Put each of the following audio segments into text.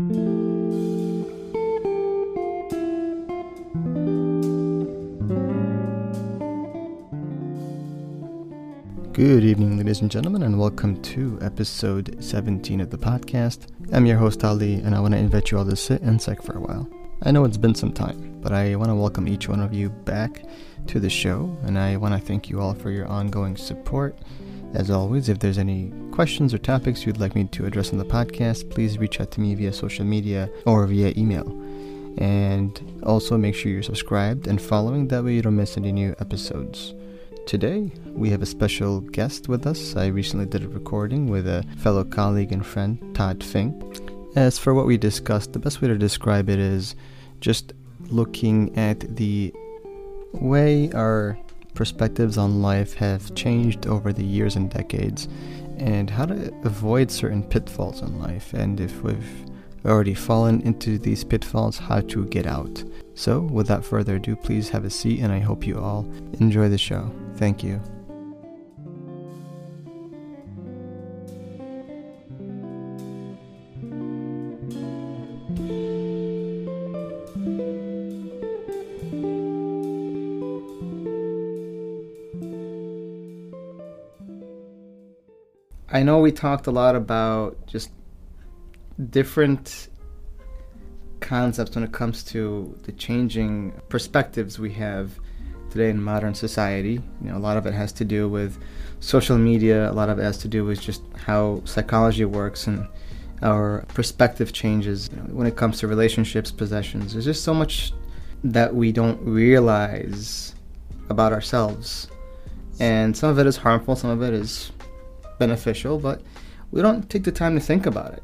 Good evening, ladies and gentlemen, and welcome to episode 17 of the podcast. I'm your host, Ali, and I want to invite you all to sit and sec for a while. I know it's been some time, but I want to welcome each one of you back to the show, and I want to thank you all for your ongoing support. As always, if there's any questions or topics you'd like me to address on the podcast, please reach out to me via social media or via email. And also make sure you're subscribed and following, that way you don't miss any new episodes. Today, we have a special guest with us. I recently did a recording with a fellow colleague and friend, Todd Fink. As for what we discussed, the best way to describe it is just looking at the way our perspectives on life have changed over the years and decades, and how to avoid certain pitfalls in life, and if we've already fallen into these pitfalls, how to get out. So, without further ado, please have a seat, and I hope you all enjoy the show. Thank you. I know we talked a lot about just different concepts when it comes to the changing perspectives we have today in modern society. You know, a lot of it has to do with social media. A lot of it has to do with just how psychology works and our perspective changes you know, when it comes to relationships, possessions. There's just so much that we don't realize about ourselves, and some of it is harmful. Some of it is beneficial, but we don't take the time to think about it.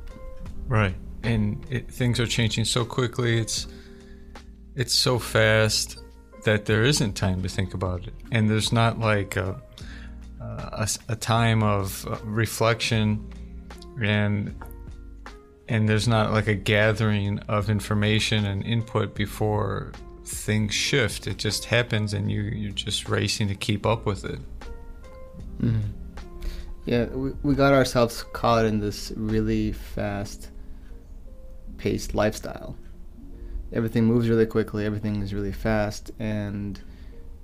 Right, and it, things are changing so quickly. It's it's so fast that there isn't time to think about it, and there's not like a a, a time of uh, reflection, and and there's not like a gathering of information and input before things shift. It just happens, and you you're just racing to keep up with it. Mm-hmm. Yeah, we, we got ourselves caught in this really fast paced lifestyle. Everything moves really quickly, everything is really fast, and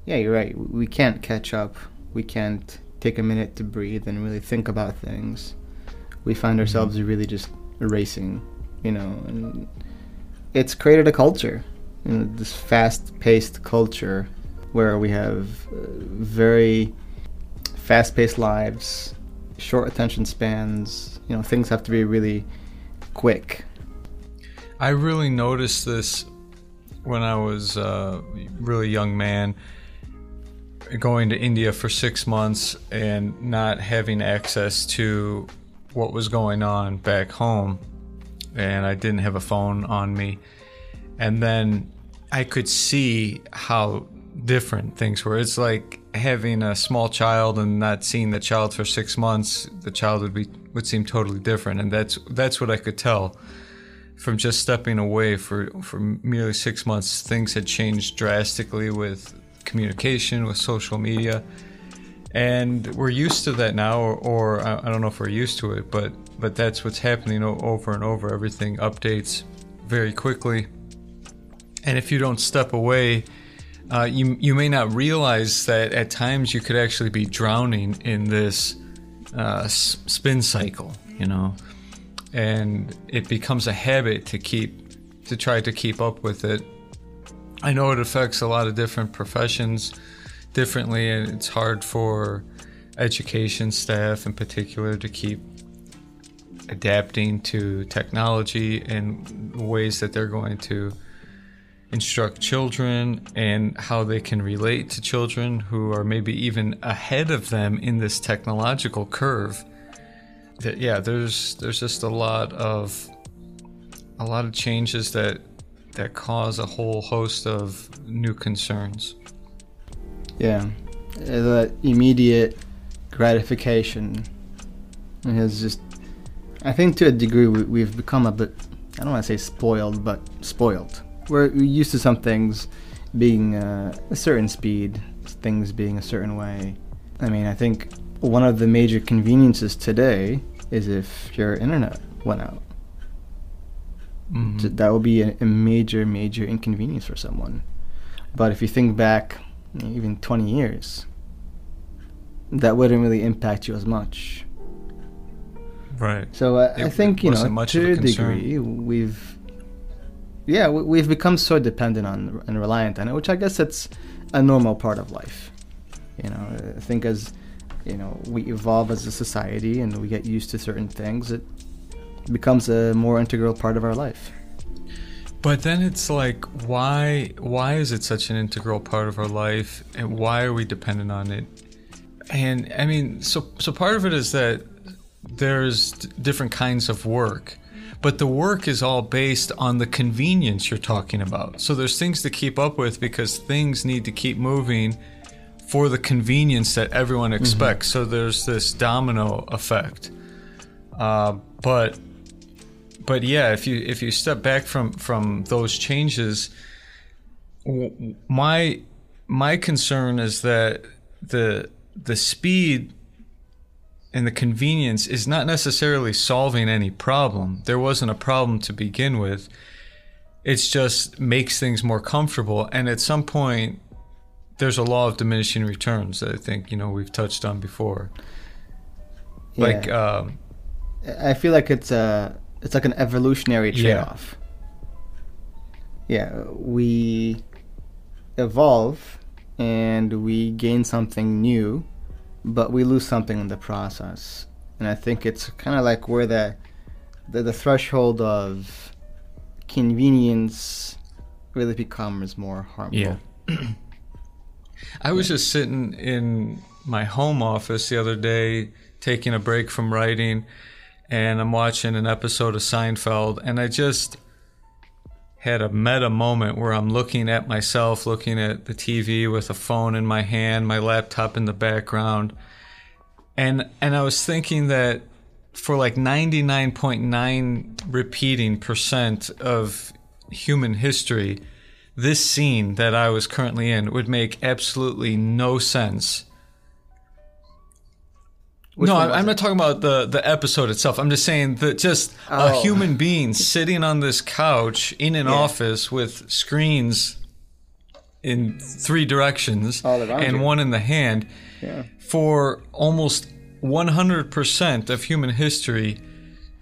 yeah, you're right. We can't catch up. We can't take a minute to breathe and really think about things. We find mm-hmm. ourselves really just racing, you know, and it's created a culture, you know, this fast paced culture where we have uh, very fast paced lives short attention spans. You know, things have to be really quick. I really noticed this when I was a really young man going to India for six months and not having access to what was going on back home. And I didn't have a phone on me. And then I could see how different things were. It's like having a small child and not seeing the child for six months. The child would be would seem totally different, and that's that's what I could tell from just stepping away for for merely six months. Things had changed drastically with communication, with social media, and we're used to that now. Or, or I don't know if we're used to it, but but that's what's happening over and over. Everything updates very quickly, and if you don't step away uh, you you may not realize that at times you could actually be drowning in this uh, spin cycle, you know, and it becomes a habit to keep to try to keep up with it. I know it affects a lot of different professions differently, and it's hard for education staff in particular to keep adapting to technology and ways that they're going to instruct children and how they can relate to children who are maybe even ahead of them in this technological curve. That yeah there's there's just a lot of a lot of changes that that cause a whole host of new concerns. Yeah. Uh, the immediate gratification has just i think to a degree we, have become a bit i don't want to say spoiled but spoiled we're used to some things being uh, a certain speed, things being a certain way. I mean, I think one of the major conveniences today is if your internet went out. Mm-hmm. That would be a, a, major, major inconvenience for someone. But if you think back even 20 years, that wouldn't really impact you as much. Right. So uh, I think you know to a degree we've yeah we, have become so dependent on and reliant on it, which I guess it's a normal part of life. You know, I think as you know we evolve as a society and we get used to certain things, it becomes a more integral part of our life. But then it's like, why why is it such an integral part of our life, and why are we dependent on it? And I mean, so so part of it is that there's different kinds of work, but the work is all based on the convenience you're talking about. So there's things to keep up with because things need to keep moving for the convenience that everyone mm-hmm. expects. Mm-hmm. So there's this domino effect. Uh, but but yeah, if you if you step back from from those changes, my my concern is that the the speed and the convenience is not necessarily solving any problem. There wasn't a problem to begin with. It's just makes things more comfortable. And at some point, there's a law of diminishing returns that I think you know we've touched on before. Yeah. Like, um, I feel like it's a it's like an evolutionary trade-off. Yeah. yeah, we evolve and we gain something new, but we lose something in the process. And I think it's kind of like where the, the the threshold of convenience really becomes more harmful. Yeah. I was just sitting in my home office the other day, taking a break from writing, and I'm watching an episode of Seinfeld, and I just had a meta moment where I'm looking at myself, looking at the TV with a phone in my hand, my laptop in the background. And and I was thinking that for like 99.9 repeating percent of human history, this scene that I was currently in would make absolutely no sense which no, I'm not talking about the the episode itself. I'm just saying that just oh. a human being sitting on this couch in an yeah. office with screens in three directions and you. one in the hand yeah. for almost 100% of human history.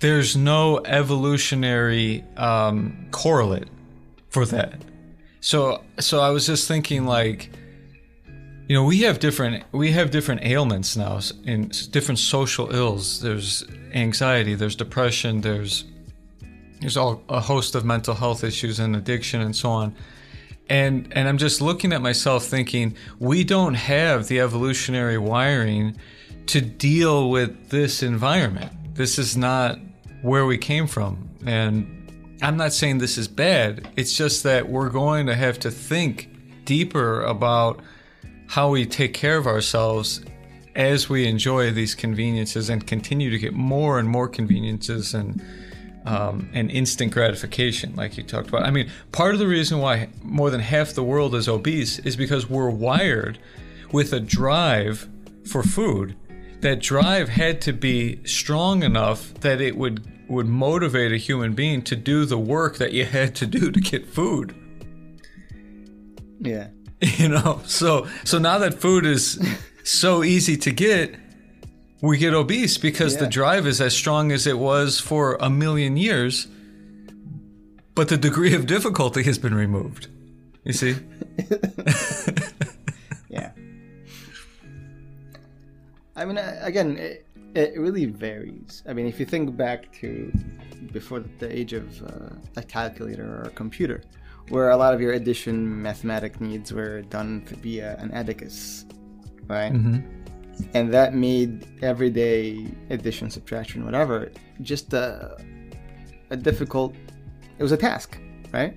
There's no evolutionary um, correlate for that. So, so I was just thinking like you know we have different we have different ailments now in different social ills. There's anxiety there's depression there's there's all a host of mental health issues and addiction and so on. And and i'm just looking at myself thinking we don't have the evolutionary wiring to deal with this environment. This is not where we came from. And i'm not saying this is bad. It's just that we're going to have to think deeper about how we take care of ourselves as we enjoy these conveniences and continue to get more and more conveniences and um, and instant gratification, like you talked about. I mean, part of the reason why more than half the world is obese is because we're wired with a drive for food. That drive had to be strong enough that it would would motivate a human being to do the work that you had to do to get food. Yeah. You know, so so now that food is so easy to get, we get obese because yeah. the drive is as strong as it was for a million years, but the degree of difficulty has been removed. You see? yeah. I mean, again, it, it really varies. I mean, if you think back to before the age of uh, a calculator or a computer, where a lot of your addition mathematic needs were done via an abacus, right? Mm-hmm. And that made everyday addition, subtraction, whatever, just a, a difficult. It was a task, right?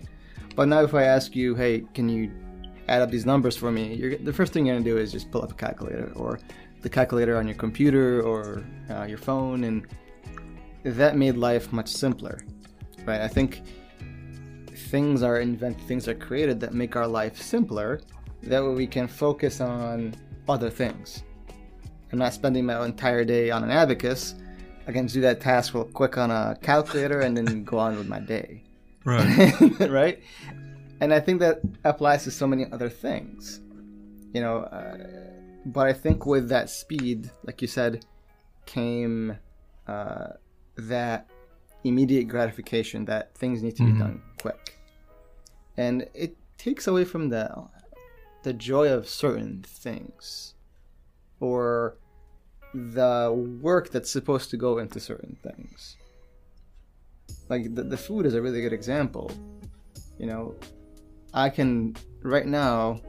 But now, if I ask you, hey, can you add up these numbers for me? You're, the first thing you're gonna do is just pull up a calculator or the calculator on your computer or uh, your phone, and that made life much simpler, right? I think things are invented, things are created that make our life simpler. That way we can focus on other things. I'm not spending my entire day on an abacus. I can do that task real quick on a calculator and then go on with my day. Right. right? And I think that applies to so many other things. You know, uh, but I think with that speed, like you said, came uh, that immediate gratification that things need to be Mhm. done quick. And it takes away from the the joy of certain things or the work that's supposed to go into certain things. Like the, the food is a really good example. You know, I can right now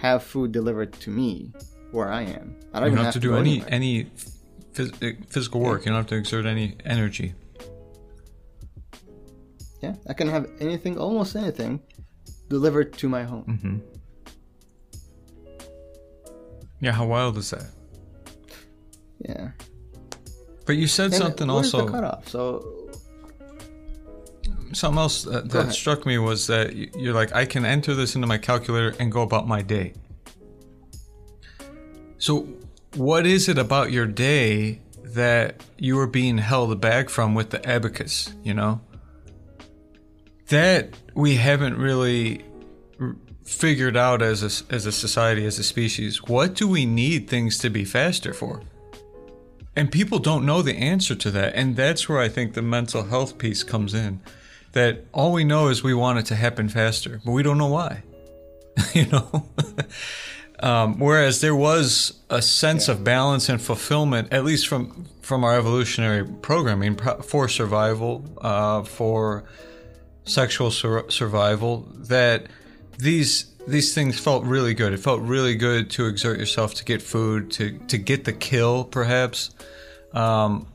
have food delivered to me where I am. I don't You don't have to do any anywhere. any phys- uh, physical work. You don't have to exert any energy. Yeah, I can have anything, almost anything, delivered to my home. hmm Yeah, how wild is that? Yeah. But you said And something also. the cutoff? So Something else that, that struck me was that you're like, I can enter this into my calculator and go about my day. So, what is it about your day that you are being held back from with the abacus? You know, that we haven't really figured out as a, as a society, as a species. What do we need things to be faster for? And people don't know the answer to that. And that's where I think the mental health piece comes in. That all we know is we want it to happen faster, but we don't know why. you know? um, whereas there was a sense of balance and fulfillment, at least from, from our evolutionary programming, pro- for survival, uh, for sexual sur- survival, that these these things felt really good. It felt really good to exert yourself to get food, to to get the kill, perhaps, um,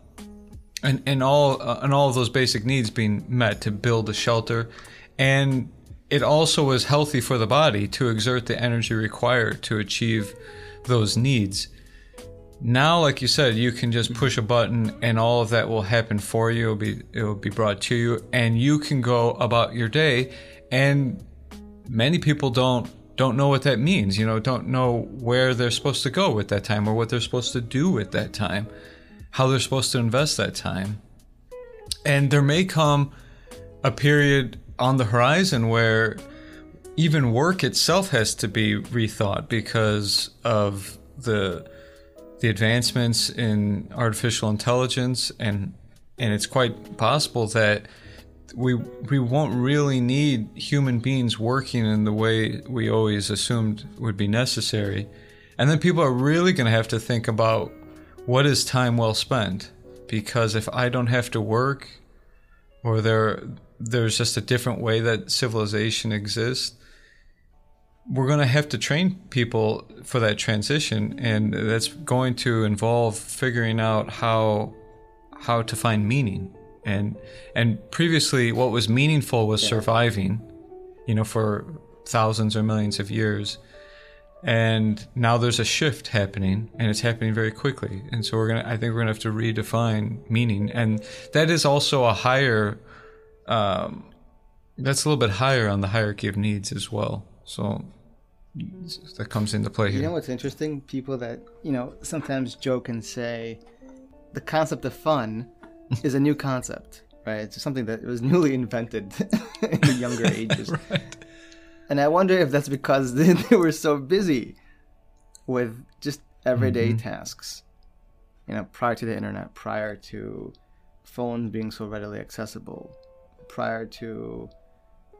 and and all uh, and all of those basic needs being met to build a shelter, and it also was healthy for the body to exert the energy required to achieve those needs. Now, like you said, you can just push a button and all of that will happen for you. It'll be it will be brought to you, and you can go about your day. And many people don't don't know what that means. You know, don't know where they're supposed to go with that time or what they're supposed to do with that time, how they're supposed to invest that time. And there may come a period on the horizon where even work itself has to be rethought because of the the advancements in artificial intelligence and and it's quite possible that we we won't really need human beings working in the way we always assumed would be necessary. And then people are really going to have to think about what is time well spent because if I don't have to work or there there's just a different way that civilization exists we're going to have to train people for that transition and that's going to involve figuring out how how to find meaning. And and previously what was meaningful was surviving you know for thousands or millions of years. And now there's a shift happening and it's happening very quickly. And so we're gonna i think we're gonna have to redefine meaning. And that is also a higher um, that's a little bit higher on the hierarchy of needs as well so that comes into play here You know what's interesting? People that, you know, sometimes joke and say the concept of fun is a new concept, right? It's something that was newly invented in the younger ages. right And I wonder if that's because they, they were so busy with just everyday tasks, you know, prior to the internet, prior to phones being so readily accessible, prior to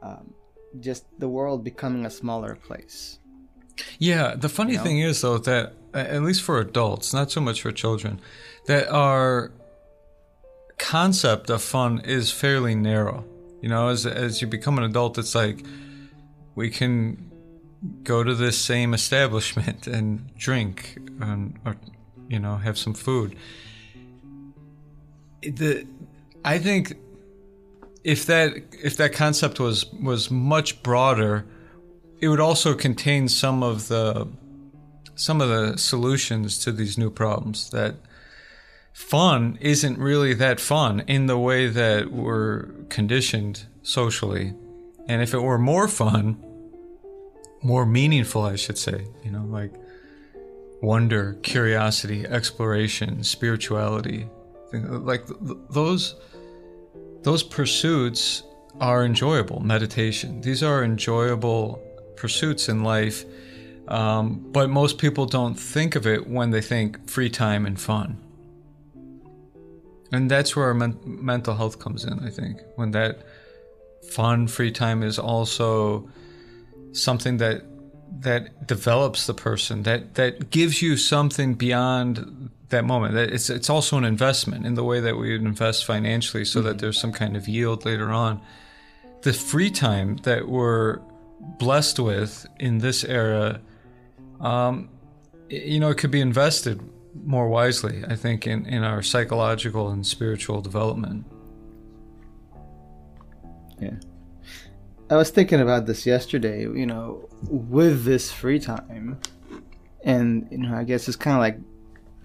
um, just the world becoming a smaller place. Yeah, the funny know? thing is though that at least for adults, not so much for children, that our concept of fun is fairly narrow. You know, as as you become an adult, it's like we can go to this same establishment and drink and or you know have some food. The I think if that if that concept was was much broader it would also contain some of the some of the solutions to these new problems that fun isn't really that fun in the way that we're conditioned socially. And if it were more fun more meaningful i should say you know like wonder curiosity exploration spirituality like th- th- those those pursuits are enjoyable. Meditation. These are enjoyable pursuits in life, um, but most people don't think of it when they think free time and fun. And that's where our men- mental health comes in, I think. When that fun, free time is also something that that develops the person, that that gives you something beyond that moment. It's it's also an investment in the way that we invest financially, so mm-hmm. that there's some kind of yield later on. The free time that we're blessed with in this era, um, you know, it could be invested more wisely, I think, in, in our psychological and spiritual development. Yeah. I was thinking about this yesterday, you know, with this free time. And, you know, I guess it's kind of like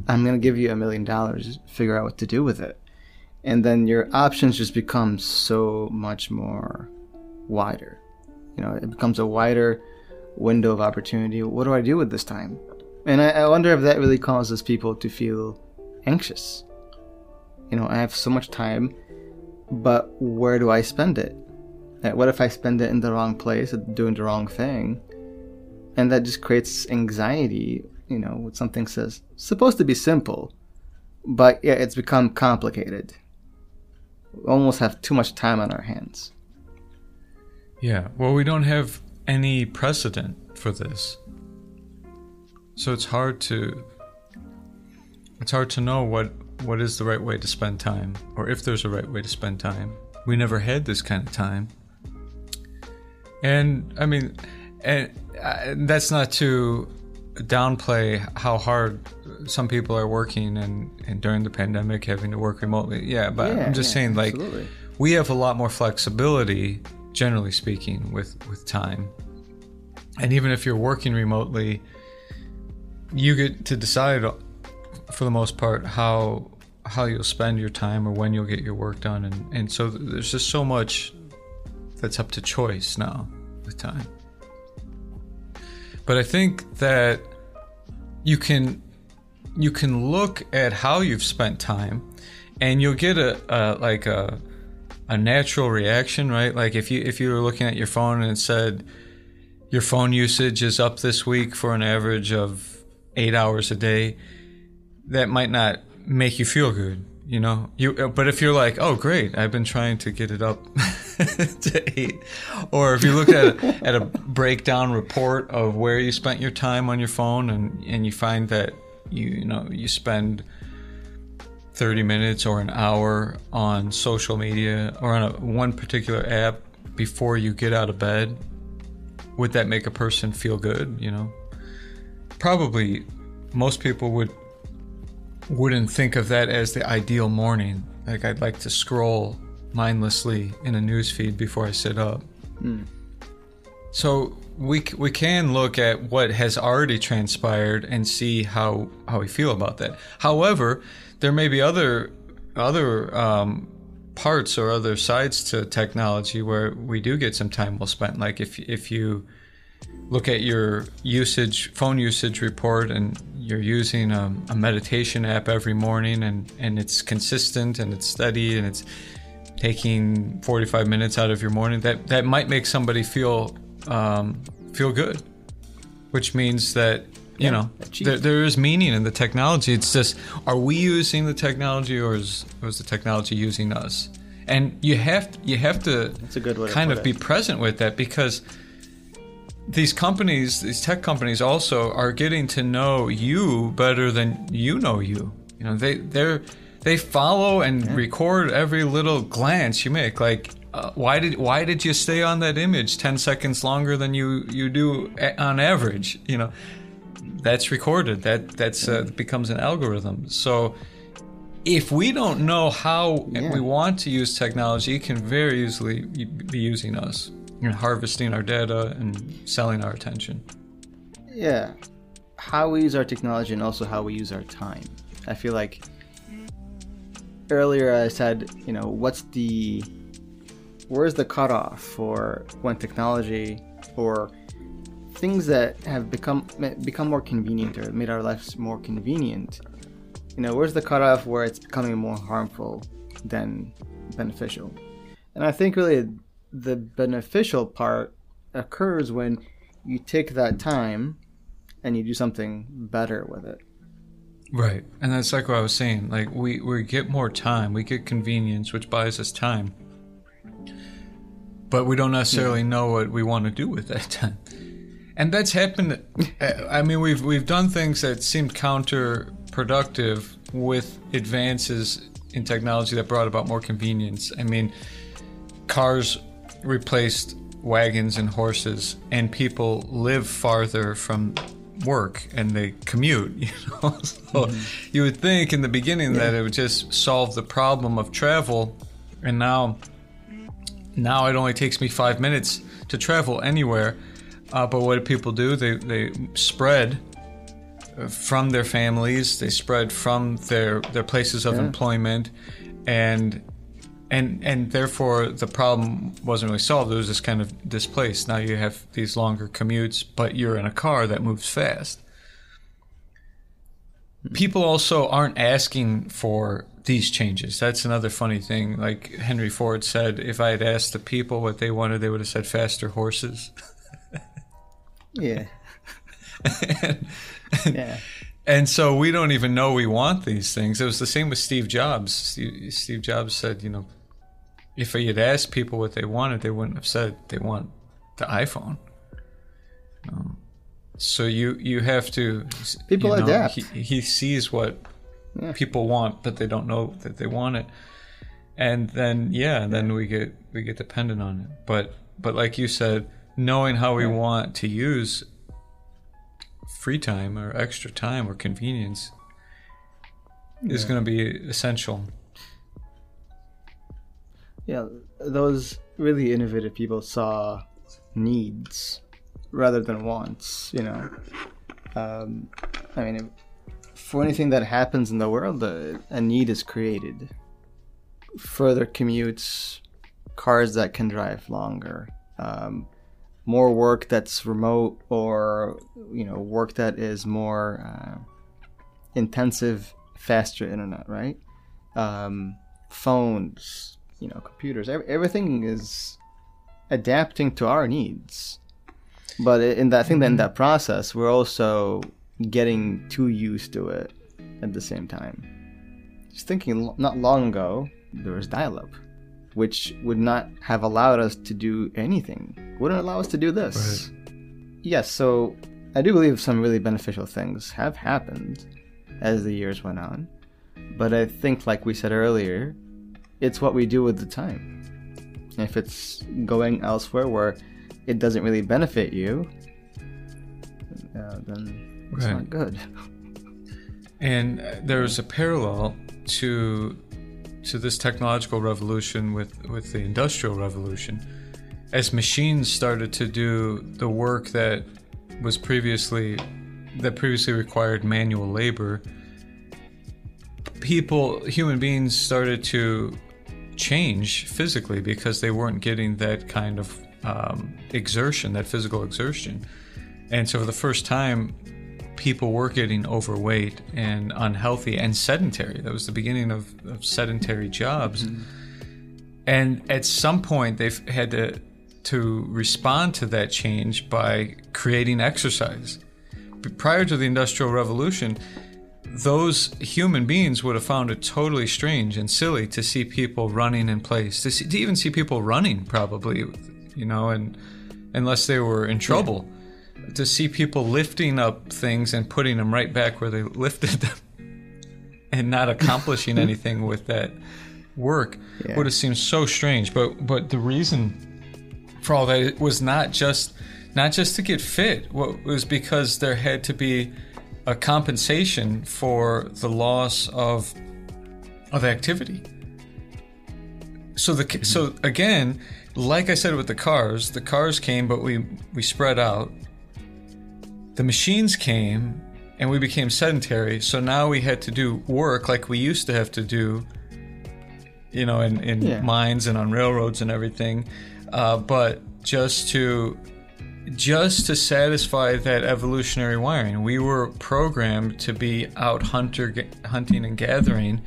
I'm going to give you a million dollars, figure out what to do with it. And then your options just become so much more wider. You know, it becomes a wider window of opportunity. What do I do with this time? And I, I wonder if that really causes people to feel anxious. You know, I have so much time, but where do I spend it? What if I spend it in the wrong place, doing the wrong thing? And that just creates anxiety, you know, with something says supposed to be simple, but yeah, it's become complicated. We almost have too much time on our hands. Yeah, well, we don't have any precedent for this. So it's hard to it's hard to know what what is the right way to spend time or if there's a right way to spend time. We never had this kind of time. And I mean and uh, that's not to downplay how hard some people are working and, and during the pandemic having to work remotely. Yeah, but yeah, I'm just yeah, saying like absolutely. we have a lot more flexibility generally speaking with with time. And even if you're working remotely, you get to decide for the most part how how you'll spend your time or when you'll get your work done and, and so there's just so much that's up to choice now with time but i think that you can you can look at how you've spent time and you'll get a, a like a a natural reaction right like if you if you were looking at your phone and it said your phone usage is up this week for an average of eight hours a day, that might not make you feel good. You know, you. But if you're like, oh, great, I've been trying to get it up to eight, or if you look at a, at a breakdown report of where you spent your time on your phone, and and you find that you you know you spend 30 minutes or an hour on social media or on a, one particular app before you get out of bed, would that make a person feel good? You know, probably most people would wouldn't think of that as the ideal morning. Like I'd like to scroll mindlessly in a news feed before I sit up. Mm. So we we can look at what has already transpired and see how how we feel about that. However, there may be other other um, parts or other sides to technology where we do get some time well spent. Like if if you look at your usage, phone usage report, and you're using a, a, meditation app every morning, and, and it's consistent and it's steady and it's taking 45 minutes out of your morning, that, that might make somebody feel um, feel good, which means that you yeah, know there, there is meaning in the technology. It's just are we using the technology or is, or is the technology using us? And you have you have to That's a good way kind of be present with that because these companies, these tech companies, also are getting to know you better than you know you. You know, they they're they follow and yeah. record every little glance you make. Like, uh, why did why did you stay on that image ten seconds longer than you you do a- on average? You know, that's recorded. That that's uh, becomes an algorithm. So. If we don't know how yeah. we want to use technology, it can very easily be using us know, harvesting our data and selling our attention. Yeah. How we use our technology and also how we use our time. I feel like earlier I said, you know, what's the where's the cutoff for when technology or things that have become become more convenient or made our lives more convenient you know where's the cutoff where it's becoming more harmful than beneficial and i think really the beneficial part occurs when you take that time and you do something better with it. Right. And that's like what I was saying. Like we, we get more time, we get convenience, which buys us time. But we don't necessarily yeah. know what we want to do with that time. And that's happened uh, I mean we've we've done things that seemed counterproductive with advances in technology that brought about more convenience. I mean cars replaced wagons and horses and people live farther from work and they commute you know so mm-hmm. you would think in the beginning yeah. that it would just solve the problem of travel and now now it only takes me five minutes to travel anywhere uh, but what do people do they they spread from their families they spread from their their places of yeah. employment and and and therefore the problem wasn't really solved. It was just kind of displaced. Now you have these longer commutes, but you're in a car that moves fast. People also aren't asking for these changes. That's another funny thing. Like Henry Ford said, if I had asked the people what they wanted, they would have said faster horses. yeah. and, and, yeah. And so we don't even know we want these things. It was the same with Steve Jobs. Steve, Steve Jobs said, you know, if he had asked people what they wanted, they wouldn't have said they want the iPhone. Um, so you you have to people you know, adapt. He, he, sees what yeah. people want, but they don't know that they want it, and then yeah, then we get we get dependent on it. But but like you said, knowing how we yeah. want to use free time or extra time or convenience yeah. is going to be essential yeah, those really innovative people saw needs rather than wants. You know, um, I mean, for anything that happens in the world, a, a need is created. Further commutes, cars that can drive longer, um, more work that's remote, or you know, work that is more uh, intensive, faster internet, right? Um, phones, you know computers. Everything is adapting to our needs. But in that i think that in that mm-hmm. process we're also getting too used to it at the same time. Just thinking not long ago there was dial-up which would not have allowed us to do anything. Wouldn't allow us to do this. Right. yes so i do believe some really beneficial things have happened as the years went on. But i think like we said earlier it's what we do with the time. If it's going elsewhere where it doesn't really benefit you, uh, then it's right. not good. And there's a parallel to to this technological revolution with with the industrial revolution. As machines started to do the work that was previously that previously required manual labor, people, human beings started to change physically because they weren't getting that kind of um, exertion, that physical exertion. And so for the first time, people were getting overweight and unhealthy and sedentary. That was the beginning of, of sedentary jobs. Mm-hmm. And at some point, they've had to to respond to that change by creating exercise. Prior to the Industrial Revolution, those human beings would have found it totally strange and silly to see people running in place, to, see, to even see people running, probably, you know, and unless they were in trouble, yeah. to see people lifting up things and putting them right back where they lifted them, and not accomplishing anything with that work yeah. would have seemed so strange. But but the reason for all that it was not just not just to get fit. What was because there had to be a compensation for the loss of of activity. So the mm-hmm. so again, like I said with the cars, the cars came, but we we spread out. The machines came, and we became sedentary. So now we had to do work like we used to have to do, you know, in in yeah. mines and on railroads and everything, uh, but just to just to satisfy that evolutionary wiring. We were programmed to be out hunter hunting and gathering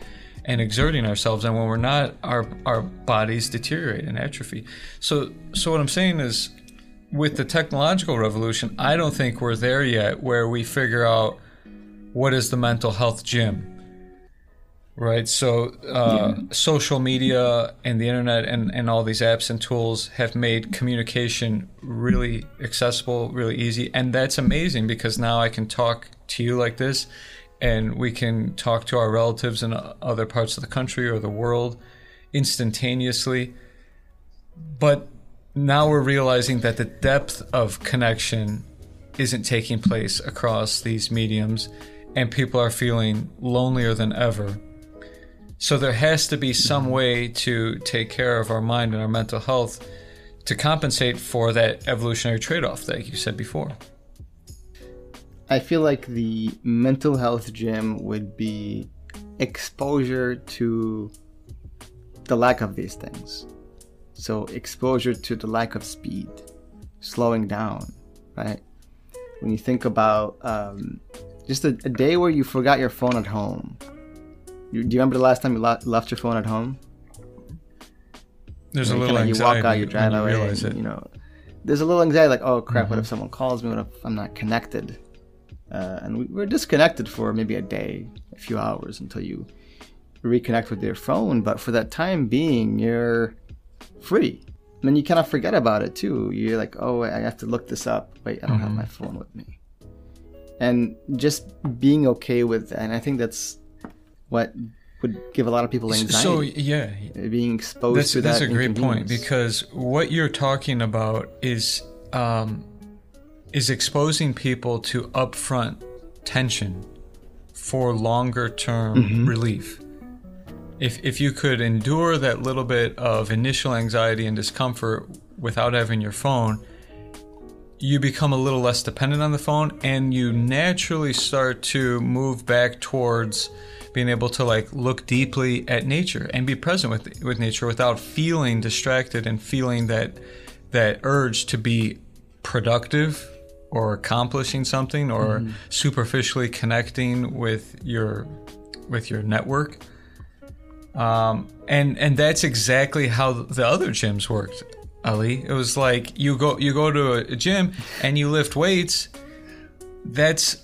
and exerting ourselves and when we're not our our bodies deteriorate and atrophy so so what i'm saying is with the technological revolution i don't think we're there yet where we figure out what is the mental health gym right so uh, yeah. social media and the internet and, and all these apps and tools have made communication really accessible really easy and that's amazing because now i can talk to you like this and we can talk to our relatives in other parts of the country or the world instantaneously. But now we're realizing that the depth of connection isn't taking place across these mediums, and people are feeling lonelier than ever. So there has to be some way to take care of our mind and our mental health to compensate for that evolutionary trade off that you said before. I feel like the mental health gym would be exposure to the lack of these things. So, exposure to the lack of speed, slowing down, right? When you think about um, just a, a, day where you forgot your phone at home. You, do you remember the last time you lo- left your phone at home? There's a little anxiety. You walk out, you drive away, and, you know. There's a little anxiety, like, oh crap, mm-hmm. what if someone calls me? What if I'm not connected? uh, and we're disconnected for maybe a day, a few hours until you reconnect with your phone. But for that time being, you're free. And you kind of forget about it too. You're like, oh, I have to look this up. Wait, I don't mm-hmm. have my phone with me. And just being okay with. And I think that's what would give a lot of people anxiety. So yeah, being exposed that's, to that. That's a great point because what you're talking about is um, is exposing people to upfront tension for longer term mm-hmm. relief. If, if you could endure that little bit of initial anxiety and discomfort without having your phone, you become a little less dependent on the phone and you naturally start to move back towards being able to like look deeply at nature and be present with with nature without feeling distracted and feeling that that urge to be productive or accomplishing something or mm-hmm. superficially connecting with your with your network. Um, and and that's exactly how the other gyms worked, Ali. It was like you go you go to a gym and you lift weights. That's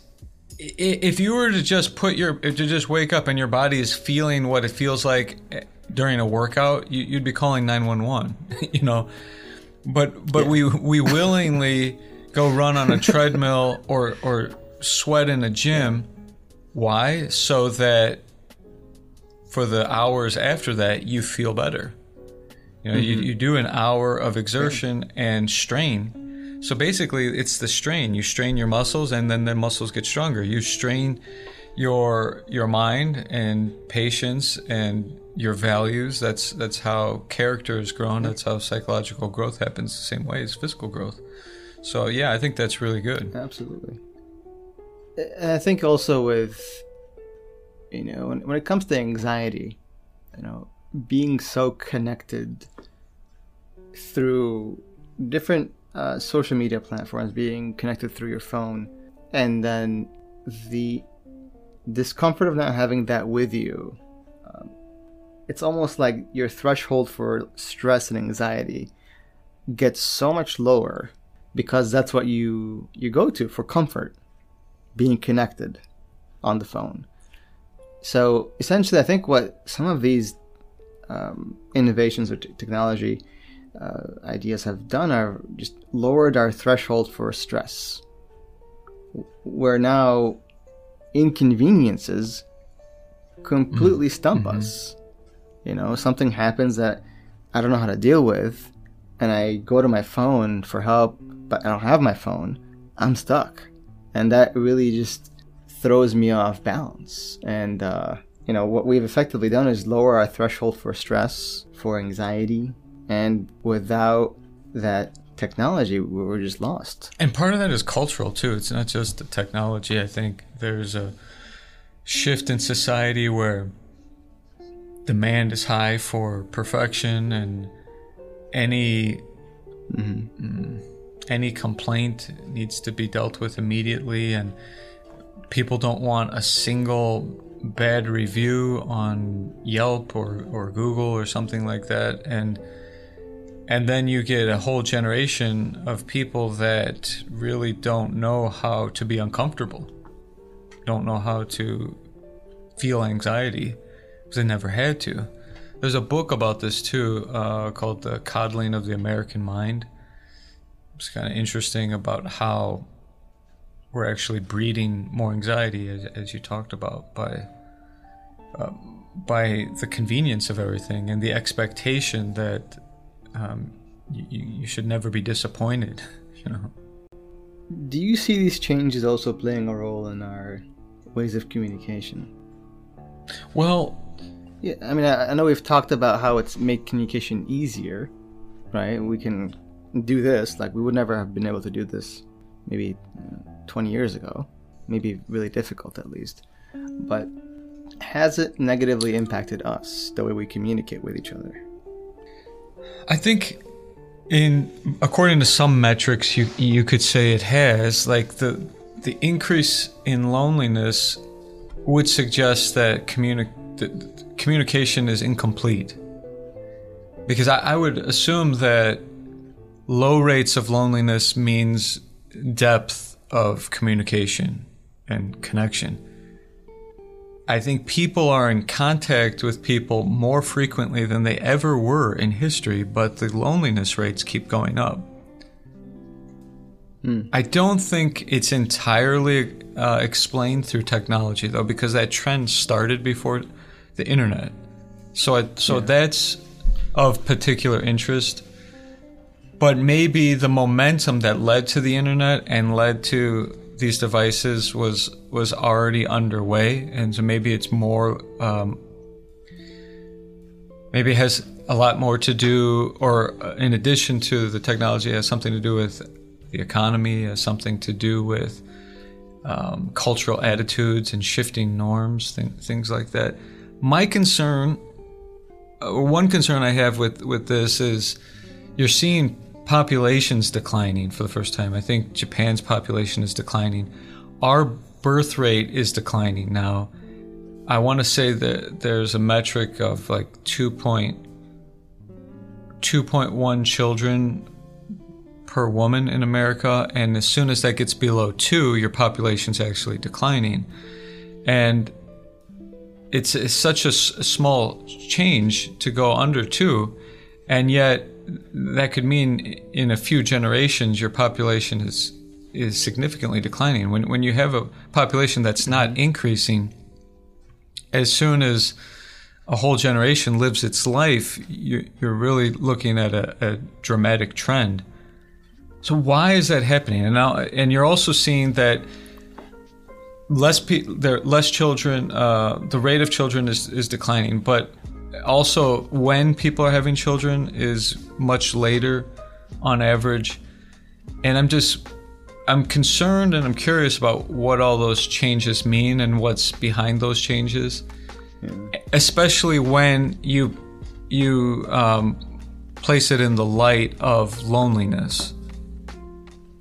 if you were to just put your to just wake up and your body is feeling what it feels like eh, during a workout, you, would be calling nine one one. You know, but but yeah. we we willingly go run on a treadmill or or sweat in a gym. Why? So that for the hours after that you feel better. You know, mm-hmm. you, you do an hour of exertion and strain. So basically, it's the strain. You strain your muscles, and then the muscles get stronger. You strain your your mind and patience and your values. That's that's how character is grown. That's how psychological growth happens. The same way as physical growth. So yeah, I think that's really good. Absolutely. I think also with you know when, when it comes to anxiety, you know, being so connected through different uh, social media platforms, being connected through your phone, and then the discomfort of not having that with you. Um, it's almost like your threshold for stress and anxiety gets so much lower because that's what you you go to for comfort being connected on the phone so essentially i think what some of these um, innovations or t- technology uh, ideas have done are just lowered our threshold for stress where now inconveniences completely mm-hmm. stump mm-hmm. us you know something happens that i don't know how to deal with and i go to my phone for help but I don't have my phone, I'm stuck. And that really just throws me off balance. And, uh, you know, what we've effectively done is lower our threshold for stress, for anxiety, and without that technology, we're just lost. And part of that is cultural too. It's not just the technology. I think there's a shift in society where demand is high for perfection and any mm-hmm. mm, any complaint needs to be dealt with immediately and people don't want a single bad review on Yelp or, or Google or something like that, and and then you get a whole generation of people that really don't know how to be uncomfortable, don't know how to feel anxiety because they never had to. There's a book about this too uh, called The Coddling of the American Mind. It's kind of interesting about how we're actually breeding more anxiety, as, as you talked about, by uh, by the convenience of everything and the expectation that um, you, you should never be disappointed. You know. Do you see these changes also playing a role in our ways of communication? Well, yeah, I mean, I, I know we've talked about how it's made communication easier, right? We can do this like we would never have been able to do this maybe uh, 20 years ago, maybe really difficult at least. But has it negatively impacted us the way we communicate with each other? I think in according to some metrics you you could say it has like the the increase in loneliness would suggest that communi- communication is incomplete. Because I, I would assume that low rates of loneliness means depth of communication and connection I think people are in contact with people more frequently than they ever were in history, but the loneliness rates keep going up. Hmm. I don't think it's entirely uh, explained through technology, though, because that trend started before the internet. So, I, so yeah. that's of particular interest. But maybe the momentum that led to the internet and led to these devices was was already underway, and so maybe it's more um, maybe it has a lot more to do, or uh, in addition to the technology, has something to do with the economy, has something to do with um, cultural attitudes and shifting norms, th- things like that. My concern, uh, one concern I have with with this is you're seeing population's declining for the first time. I think Japan's population is declining. Our birth rate is declining now. I want to say that there's a metric of like 2.2.1 children per woman in America, and as soon as that gets below two, your population's actually declining. And it's, it's such a, s- a small change to go under two, and yet that could mean in a few generations your population is is significantly declining. When when you have a population that's not increasing, as soon as a whole generation lives its life, you, are really looking at a, a, dramatic trend. So why is that happening? And now, and you're also seeing that less pe- there less children. Uh, the rate of children is is declining, but also when people are having children is much later on average. And i'm just i'm concerned and i'm curious about what all those changes mean and what's behind those changes. Especially when you you um, place it in the light of loneliness.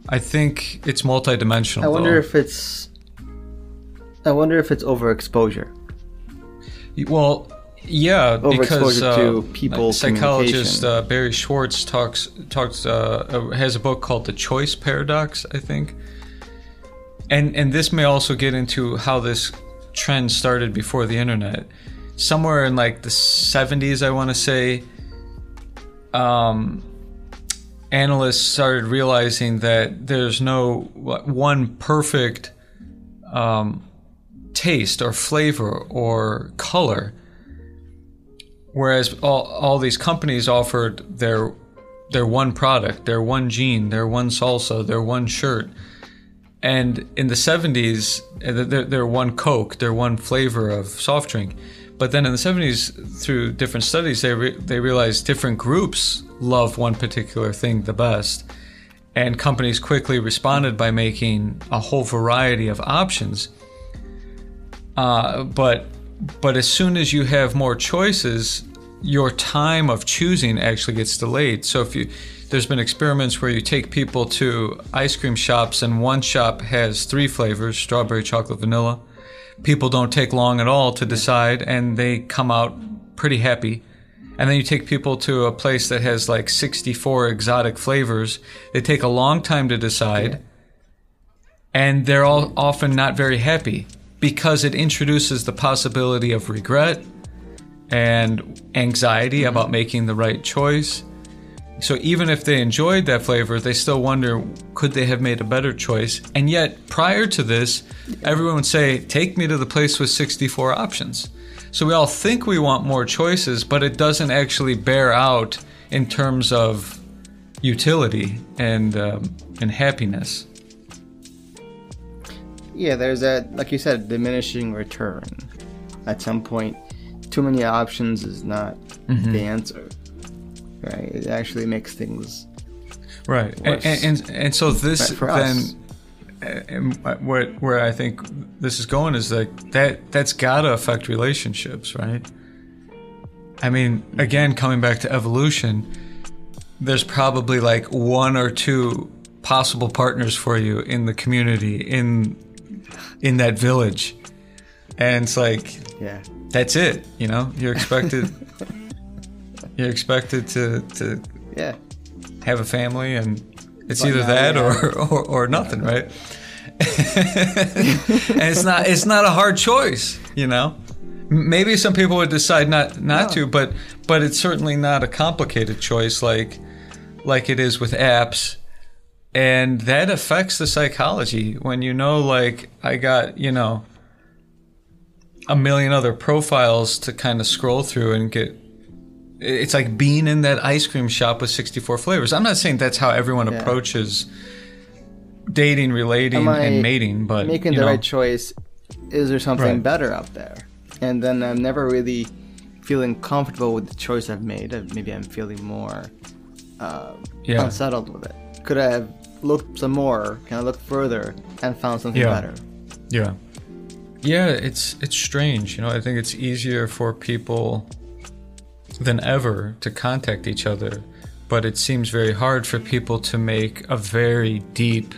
I think it's multidimensional i wonder though. if it's i wonder if it's overexposure. Well yeah, because uh, people. Psychologist uh, Barry Schwartz talks talks uh, uh, has a book called The Choice Paradox, I think, and and this may also get into how this trend started before the internet. Somewhere in like the '70s, I want to say, um, analysts started realizing that there's no one perfect um, taste or flavor or color Whereas all, all these companies offered their their one product, their one jean, their one salsa, their one shirt. And in the 70s, uh, their, their one Coke, their one flavor of soft drink. But then in the 70s, through different studies, they, re- they realized different groups love one particular thing the best. And companies quickly responded by making a whole variety of options. Uh, but but as soon as you have more choices, your time of choosing actually gets delayed. So if you there's been experiments where you take people to ice cream shops and one shop has three flavors, strawberry, chocolate, vanilla. people don't take long at all to decide and they come out pretty happy. And then you take people to a place that has like 64 exotic flavors. They take a long time to decide. And they're all often not very happy because it introduces the possibility of regret and anxiety about making the right choice. So even if they enjoyed that flavor, they still wonder could they have made a better choice? And yet, prior to this, everyone would say, Take me to the place with 64 options. So we all think we want more choices, but it doesn't actually bear out in terms of utility and, um, and happiness. Yeah, there's a like you said, diminishing return. At some point, too many options is not mm-hmm. the answer. Right? It actually makes things Right, and, and, and so this then, and where where I think this is going is like that that's got to affect relationships, right? I mean, again, coming back to evolution, there's probably like one or two possible partners for you in the community in in that village, and it's like yeah. that's it. You know, you're expected you're expected to to Yeah. have a family and it's But either that or, or, or nothing right and it's not it's not a hard choice you know maybe some people would decide not not No. to but but it's certainly not a complicated choice like like it is with apps and that affects the psychology when you know like i got you know a million other profiles to kind of scroll through and get it's like being in that ice cream shop with 64 flavors. I'm not saying that's how everyone Yeah. approaches dating, relating, and mating, but making the know, right choice is there something Right. better out there and then i'm never really feeling comfortable with the choice i've made maybe i'm feeling more uh, Yeah. unsettled with it could i have looked some more can i look further and found something Yeah. better Yeah. Yeah, it's it's strange. You know, I think it's easier for people than ever to contact each other, but it seems very hard for people to make a very deep,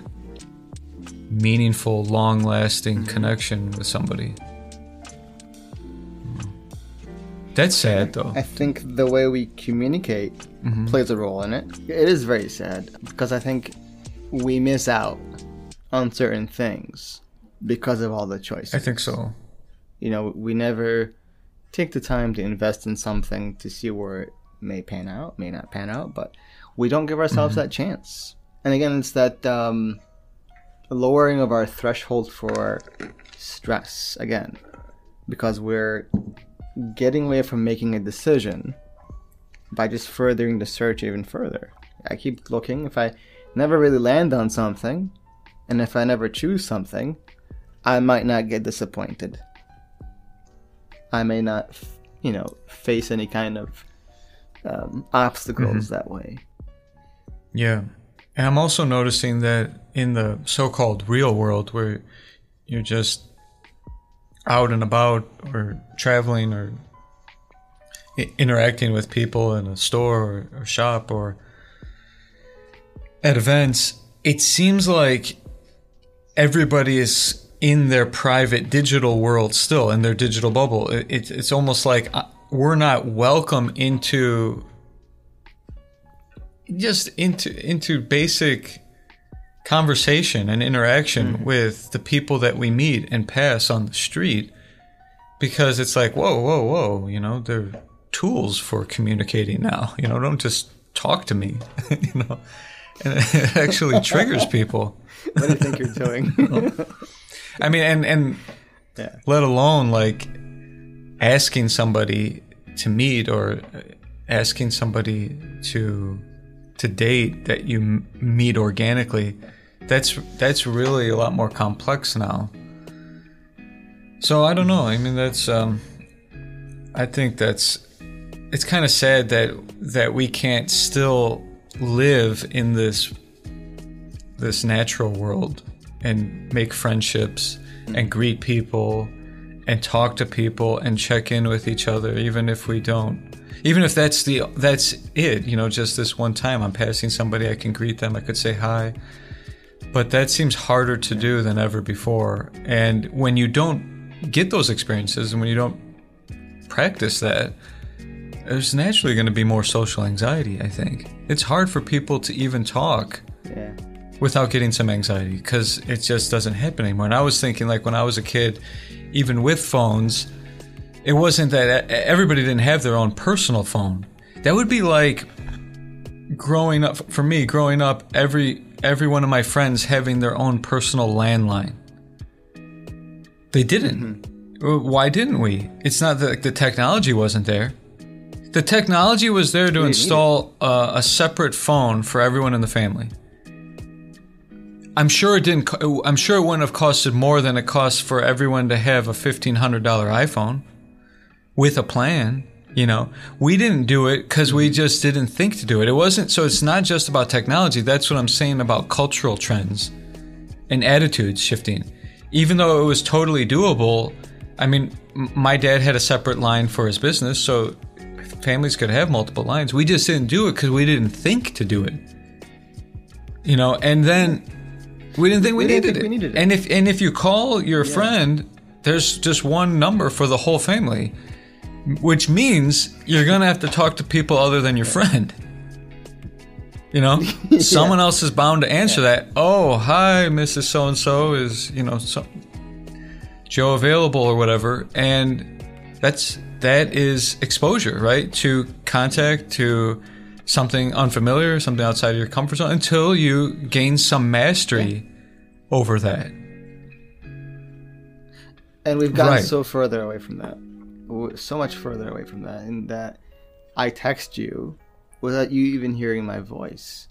meaningful, long-lasting connection with somebody. That's sad though. i think the way we communicate Mm-hmm. plays a role in it it is very sad because i think we miss out on certain things because of all the choices. I think so. you know we never take the time to invest in something to see where it may pan out may not pan out but we don't give ourselves that chance. And again it's that um, lowering of our threshold for stress again because we're getting away from making a decision by just furthering the search even further. I keep looking. If i never really land on something and if i never choose something i might not get disappointed I may not, you know, face any kind of um, obstacles that way. Yeah. And I'm also noticing that in the so called real world where you're just out and about or traveling or interacting with people in a store or, or shop or at events, it seems like everybody is in their private digital world still, in their digital bubble. It, it's it's almost like uh, we're not welcome into just into into basic conversation and interaction with the people that we meet and pass on the street because it's like whoa whoa whoa you know they're tools for communicating now. You know don't just talk to me you know and it actually triggers people What do you think you're doing? i mean and and yeah. let alone like asking somebody to meet or asking somebody to to date that you m- meet organically that's that's really a lot more complex now so i don't know i mean that's um i think that's it's kind of sad that that we can't still live in this this natural world and make friendships and greet people and talk to people and check in with each other even if we don't. Even if that's the that's it you know just this one time i'm passing somebody i can greet them i could say hi. But that seems harder to do than ever before. And when you don't get those experiences and when you don't practice that, there's naturally going to be more social anxiety, I think. It's hard for people to even talk Yeah. without getting some anxiety because it just doesn't happen anymore. And I was thinking, like, when I was a kid, even with phones, it wasn't that everybody didn't have their own personal phone. That would be like growing up for me growing up every every one of my friends having their own personal landline they didn't Well, why didn't we it's not that the technology wasn't there the technology was there to install uh, a separate phone for everyone in the family. I'm sure it didn't co- i'm sure it wouldn't have costed more than it costs for everyone to have a $1500 iphone with a plan you know? We didn't do it because we just didn't think to do it. It wasn't so it's not just about technology. That's what i'm saying about cultural trends and attitudes shifting. Even though it was totally doable i mean m- my dad had a separate line for his business so families could have multiple lines we just didn't do it because we didn't think to do it you know and then we didn't think we, We didn't needed, think it. we needed it. and if and if you call your friend there's just one number for the whole family which means you're gonna have to talk to people other than your friend. You know, someone else is bound to answer that. Oh, hi, Mrs. So and So is you know so, Joe available or whatever, and that's that is exposure, right? To contact to something unfamiliar, something outside of your comfort zone, until you gain some mastery over that. And we've gotten Right. so further away from that. So much further away from that. In that I text you without you even hearing my voice.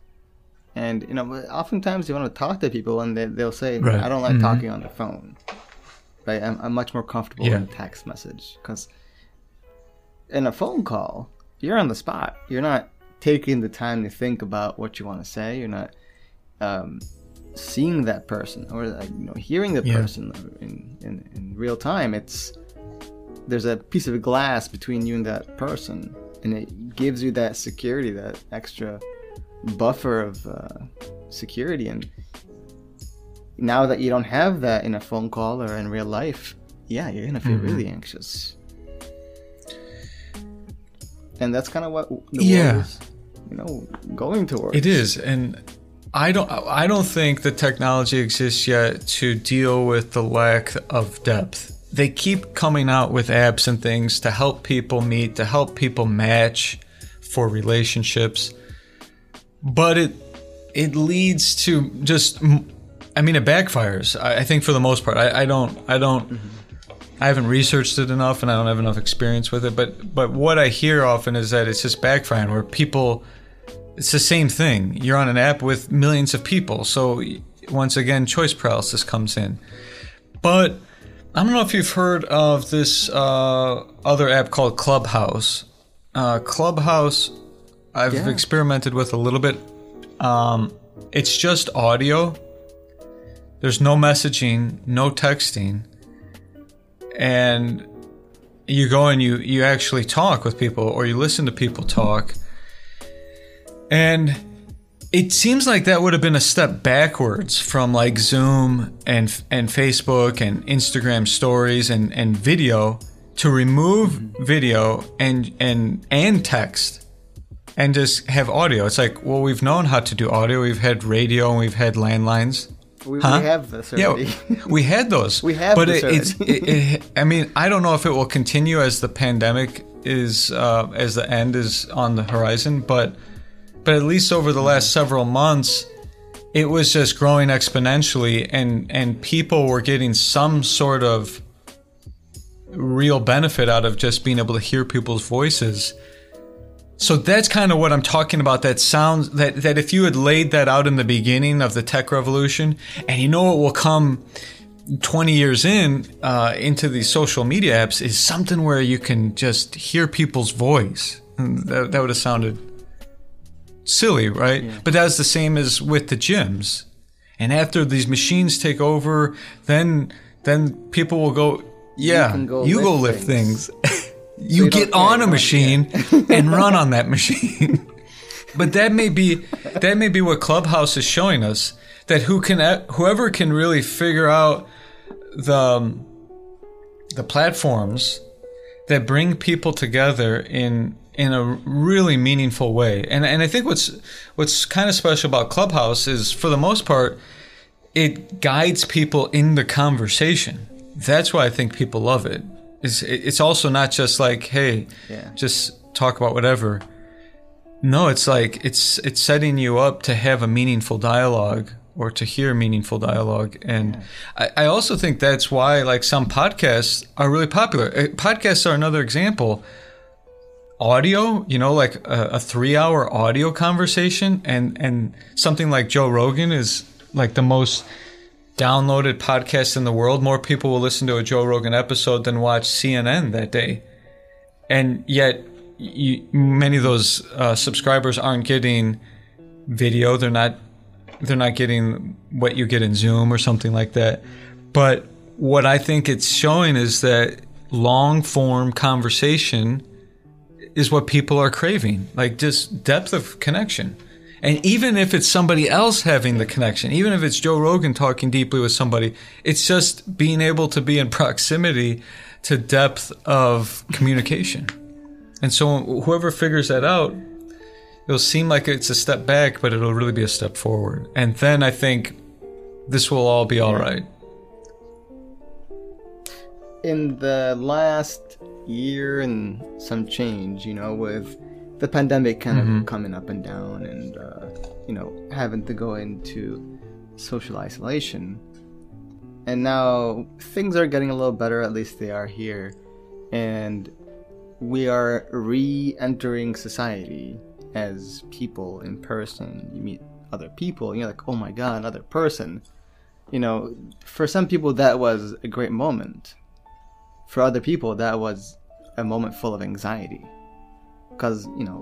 And, you know, oftentimes you want to talk to people and they, they'll say, Right. I don't like Mhm. talking on the phone. Right? I'm, I'm much more comfortable Yeah. in a text message. Because in a phone call, you're on the spot. You're not taking the time to think about what you want to say. You're not um, seeing that person or like, you know hearing the Yeah. person in, in, in real time. It's there's a piece of glass between you and that person, and it gives you that security, that extra buffer of uh, security. And now that you don't have that in a phone call or in real life, yeah, you're gonna feel Mhm. really anxious. And that's kind of what the Yeah. world is, you know, going towards. It is, and I don't. I don't think the technology exists yet to deal with the lack of depth. They keep coming out with apps and things to help people meet, to help people match for relationships, but it it leads to just. I mean, it backfires. I, I think for the most part. I, I don't. I don't. Mm-hmm. I haven't researched it enough, and I don't have enough experience with it. But but what I hear often is that it's just backfiring, where people it's the same thing. You're on an app with millions of people. So once again, choice paralysis comes in. But I don't know if you've heard of this uh, other app called Clubhouse. Uh, Clubhouse, I've Yeah. experimented with a little bit. Um, it's just audio. There's no messaging, no texting, and you go and you you actually talk with people or you listen to people talk and it seems like that would have been a step backwards from like Zoom and and Facebook and Instagram stories and, and video to remove mm-hmm. video and and and text and just have audio. It's like, well, we've known how to do audio. We've had radio and we've had landlines. We, Huh? we have this already. Yeah, we had those. We have but it, it's. It, it, I mean, I don't know if it will continue as the pandemic is, uh, as the end is on the horizon. But, but at least over the last several months, it was just growing exponentially, and and people were getting some sort of real benefit out of just being able to hear people's voices. So that's kind of what I'm talking about. That sounds that that if you had laid that out in the beginning of the tech revolution, and you know it will come 20 years in uh, into these social media apps is something where you can just hear people's voice. That, that would have sounded silly, right? But that's the same as with the gyms. And after these machines take over, then then people will go, yeah, go you go lift lift things. you you get on a machine and run on that machine. but that may be that may be what Clubhouse is showing us that who can whoever can really figure out the um, the platforms that bring people together in in a really meaningful way. And and I think what's what's kind of special about Clubhouse is for the most part it guides people in the conversation. That's why I think people love it. It's it's also not just like, hey, Yeah. just talk about whatever. No, it's like it's it's setting you up to have a meaningful dialogue or to hear meaningful dialogue. And I, I also think that's why like some podcasts are really popular. Uh, Podcasts are another example. Audio, you know, like a, a three hour audio conversation and, and something like Joe Rogan is like the most downloaded podcast in the world. More people will listen to a Joe Rogan episode than watch CNN that day. And yet, you, many of those uh, subscribers aren't getting video. They're not they're not getting what you get in Zoom or something like that. But what I think it's showing is that long form conversation is what people are craving, like just depth of connection. And even if it's somebody else having the connection, even if it's Joe Rogan talking deeply with somebody, it's just being able to be in proximity to depth of communication. And so whoever figures that out, it'll seem like it's a step back, but it'll really be a step forward. And then I think this will all be all right. in the last year and some change, you know, with the pandemic kind of coming up and down and, uh, you know, having to go into social isolation. And now things are getting a little better, at least they are here. And we are re entering society as people in person. You meet other people, and you're like, oh my god, another person. You know, for some people, that was a great moment for other people that was a moment full of anxiety because you know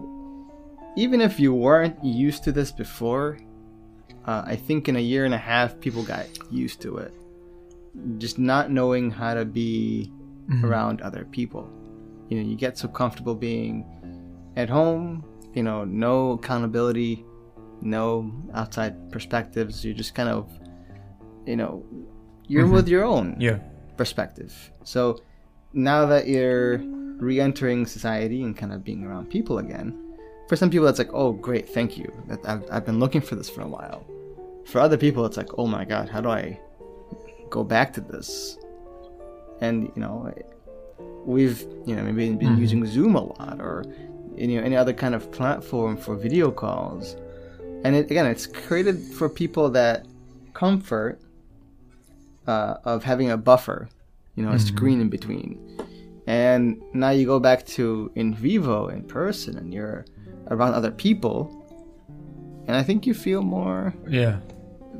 even if you weren't used to this before uh, i think in a year and a half people got used to it. Just not knowing how to be around other people. You know you get so comfortable being at home you know no accountability no outside perspectives. You're just kind of you know you're with your own Yeah. perspective. So now that you're re-entering society and kind of being around people again, for some people it's like, oh great, thank you. That I've, I've been looking for this for a while. For other people it's like, oh my god, how do I go back to this? And you know, we've you know maybe been using Zoom a lot or you know any other kind of platform for video calls. And it, again, it's created for people that comfort uh, of having a buffer, you know, a screen in between. And now you go back to in vivo, in person, and you're around other people, and I think you feel more Yeah.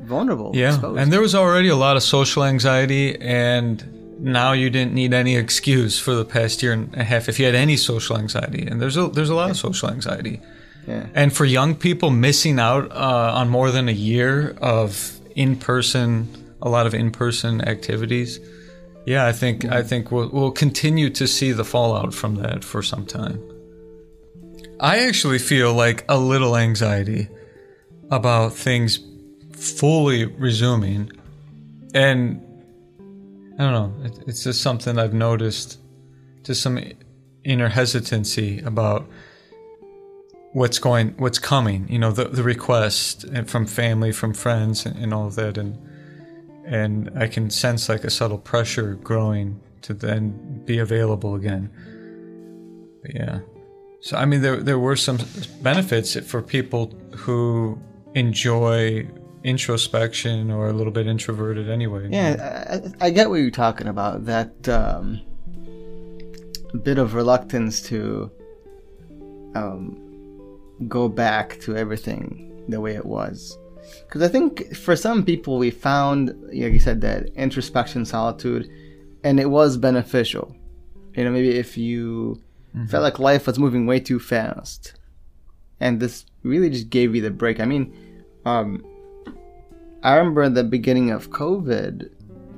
vulnerable. Yeah. exposed. And there was already a lot of social anxiety, and now you didn't need any excuse for the past year and a half if you had any social anxiety. And there's a there's a lot of social anxiety. yeah. And for young people, missing out uh, on more than a year of in person, a lot of in person activities. Yeah, I think I think we'll we'll continue to see the fallout from that for some time. I actually feel like a little anxiety about things fully resuming, and I don't know. It, it's just something I've noticed, just some inner hesitancy about what's going what's coming you know the the request from family from friends and, and all of that and and I can sense like a subtle pressure growing to then be available again but yeah so I mean there there were some benefits for people who enjoy introspection or a little bit introverted anyway Yeah, I, I get what you're talking about. That um, bit of reluctance to um, go back to everything the way it was. Because I think for some people, we found, like you said, that introspection, solitude, and it was beneficial. You know, maybe if you felt like life was moving way too fast, and this really just gave you the break. I mean, um, I remember at the beginning of COVID,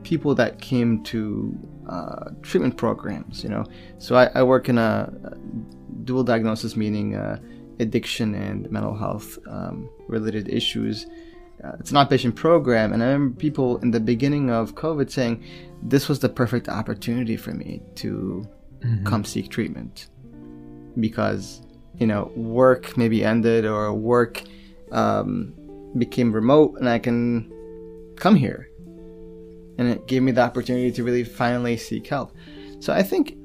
people that came to uh, treatment programs, you know. So I, I work in a dual diagnosis, meaning uh, addiction and mental health um, related issues. uh, it's an outpatient program, and I remember people in the beginning of COVID saying this was the perfect opportunity for me to mm-hmm. come seek treatment because you know work maybe ended or work um, became remote, and I can come here, and it gave me the opportunity to really finally seek help. So I think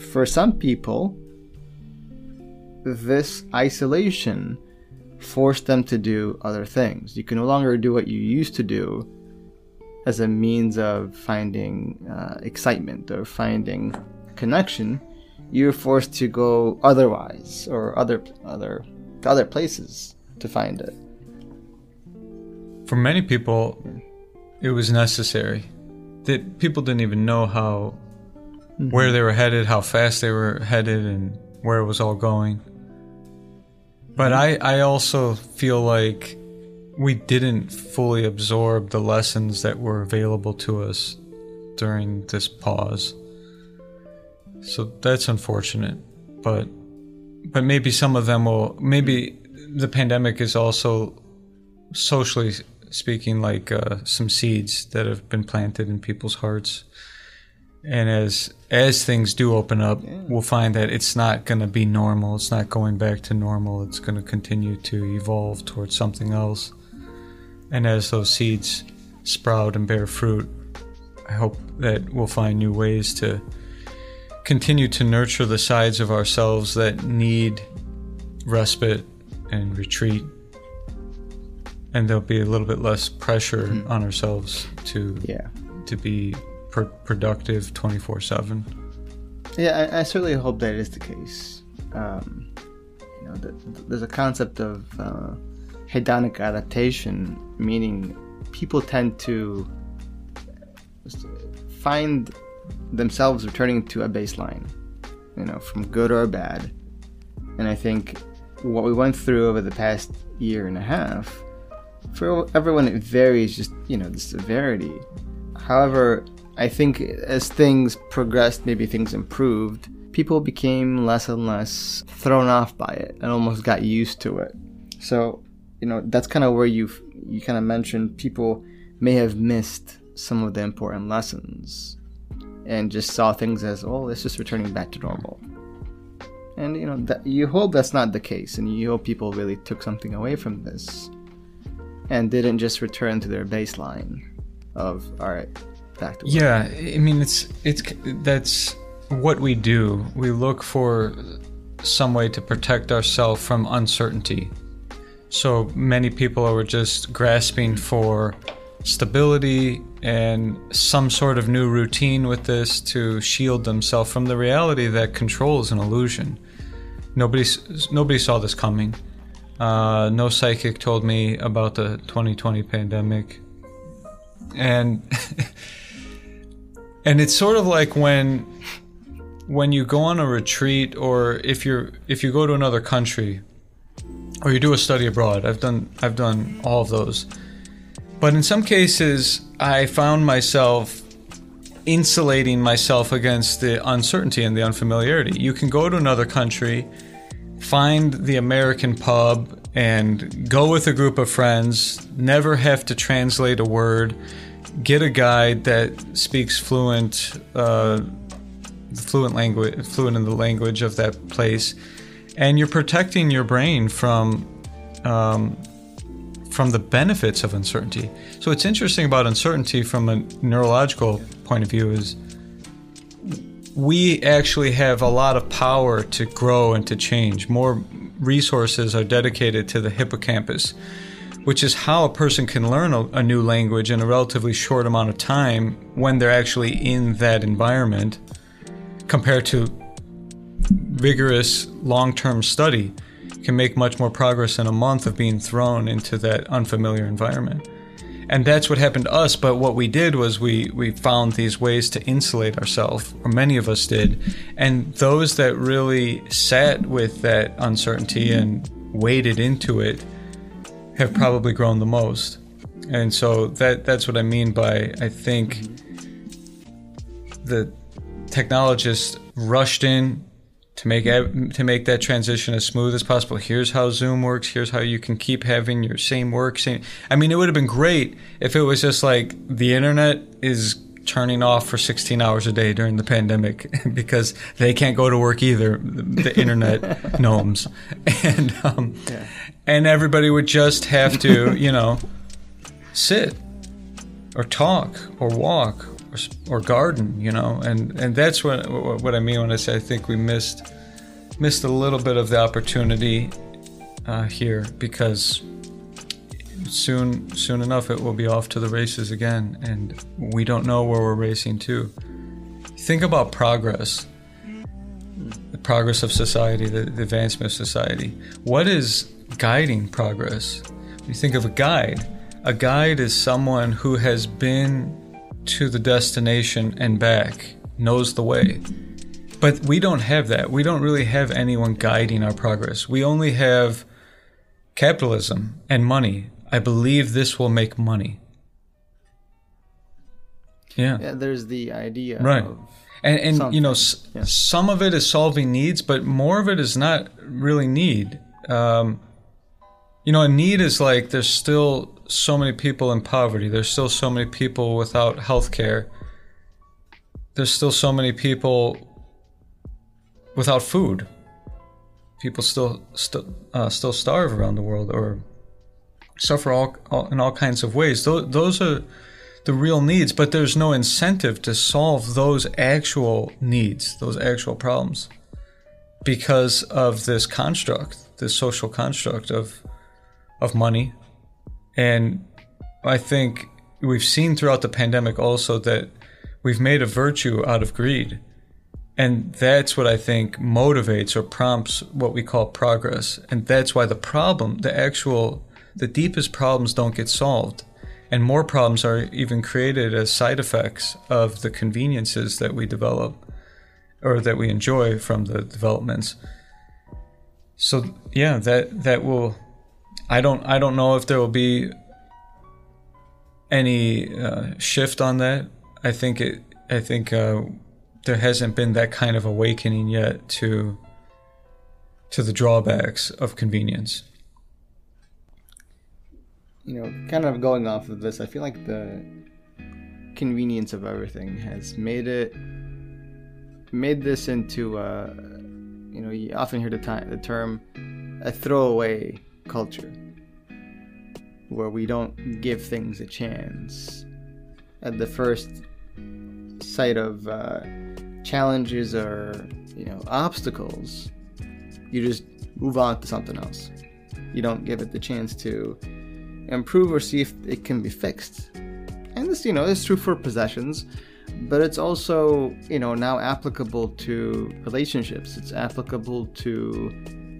for some people, this isolation forced them to do other things. You can no longer do what you used to do as a means of finding uh, excitement or finding connection. You're forced to go otherwise or other other other places to find it. For many people, it was necessary. That people didn't even know how mm-hmm. where they were headed, how fast they were headed, and where it was all going. But I, I also feel like we didn't fully absorb the lessons that were available to us during this pause. So that's unfortunate. But but maybe some of them will maybe the pandemic is also socially speaking like uh, some seeds that have been planted in people's hearts and as as things do open up yeah. we'll find that it's not going to be normal. It's not going back to normal. It's going to continue to evolve towards something else. And as those seeds sprout and bear fruit i hope that we'll find new ways to continue to nurture the sides of ourselves that need respite and retreat. And there'll be a little bit less pressure mm-hmm. on ourselves to yeah. to be pr- productive 24 7 yeah I, I, certainly hope that is the case. Um, you know the, there's a concept of uh, hedonic adaptation meaning people tend to find themselves returning to a baseline you know from good or bad. And i think what we went through over the past year and a half for everyone it varies just you know the severity. However I think as things progressed, maybe things improved, people became less and less thrown off by it and almost got used to it. So, you know, that's kind of where you've, you kind of mentioned people may have missed some of the important lessons and just saw things as, oh, it's just returning back to normal. And you know, that, you hope that's not the case, and you hope people really took something away from this and didn't just return to their baseline of, all right, back to work. Yeah, I mean it's it's that's what we do. We look for some way to protect ourselves from uncertainty. So many people are just grasping for stability and some sort of new routine with this to shield themselves from the reality that control is an illusion. Nobody nobody saw this coming. Uh, no psychic told me about the 2020 pandemic, and and it's sort of like when when you go on a retreat or if you're if you go to another country or you do a study abroad i've done i've done all of those. But in some cases i found myself insulating myself against the uncertainty and the unfamiliarity. You can go to another country find the american pub and go with a group of friends never have to translate a word get a guide that speaks fluent, uh, fluent language, fluent in the language of that place, and you're protecting your brain from um, from the benefits of uncertainty. So what's interesting about uncertainty from a neurological point of view is we actually have a lot of power to grow and to change. More resources are dedicated to the hippocampus which is how a person can learn a, a, new language in a relatively short amount of time when they're actually in that environment compared to vigorous long-term study can make much more progress in a month of being thrown into that unfamiliar environment. And that's what happened to us but what we did was we we found these ways to insulate ourselves or many of us did and those that really sat with that uncertainty and waded into it have probably grown the most. And so that that's what I mean by I think the technologists rushed in to make to make that transition as smooth as possible. Here's how Zoom works. Here's how you can keep having your same work. Same. I mean, it would have been great if it was just like the internet is turning off for 16 hours a day during the pandemic because they can't go to work either. The internet gnomes, and um, yeah. And everybody would just have to, you know, sit or talk or walk or, or garden, you know, and and that's what what I mean when I say I think we missed missed a little bit of the opportunity uh, here because soon soon enough it will be off to the races again, and we don't know where we're racing to. Think about progress, the progress of society, the, the advancement of society. What is guiding progress? you think of a guide, a guide is someone who has been to the destination and back, knows the way. But we don't have that. We don't really have anyone guiding our progress. We only have capitalism and money. I believe this will make money. Yeah. Yeah, there's the idea right. and and something. you know s- yeah. some of it is solving needs, but more of it is not really need. Um, you know, a need is like there's still so many people in poverty. There's still so many people without health care. There's still so many people without food. People still still uh, still starve around the world or suffer all, all, in all kinds of ways. Those, those are the real needs, but there's no incentive to solve those actual needs, those actual problems, because of this construct, this social construct of of money, and I think we've seen throughout the pandemic also that we've made a virtue out of greed. And that's what I think motivates or prompts what we call progress. And that's why the problem, the actual, the deepest problems don't get solved. And more problems are even created as side effects of the conveniences that we develop or that we enjoy from the developments. So yeah, that that will I don't I don't know if there will be any uh, shift on that. I think it. I think uh, there hasn't been that kind of awakening yet to to the drawbacks of convenience. You know, kind of going off of this, I feel like the convenience of everything has made it made this into a, uh, you know you often hear the, time, the term a throwaway culture where we don't give things a chance. At the first sight of uh, challenges or you know obstacles you just move on to something else. You don't give it the chance to improve or see if it can be fixed. And this you know is true for possessions but it's also you know now applicable to relationships. It's applicable to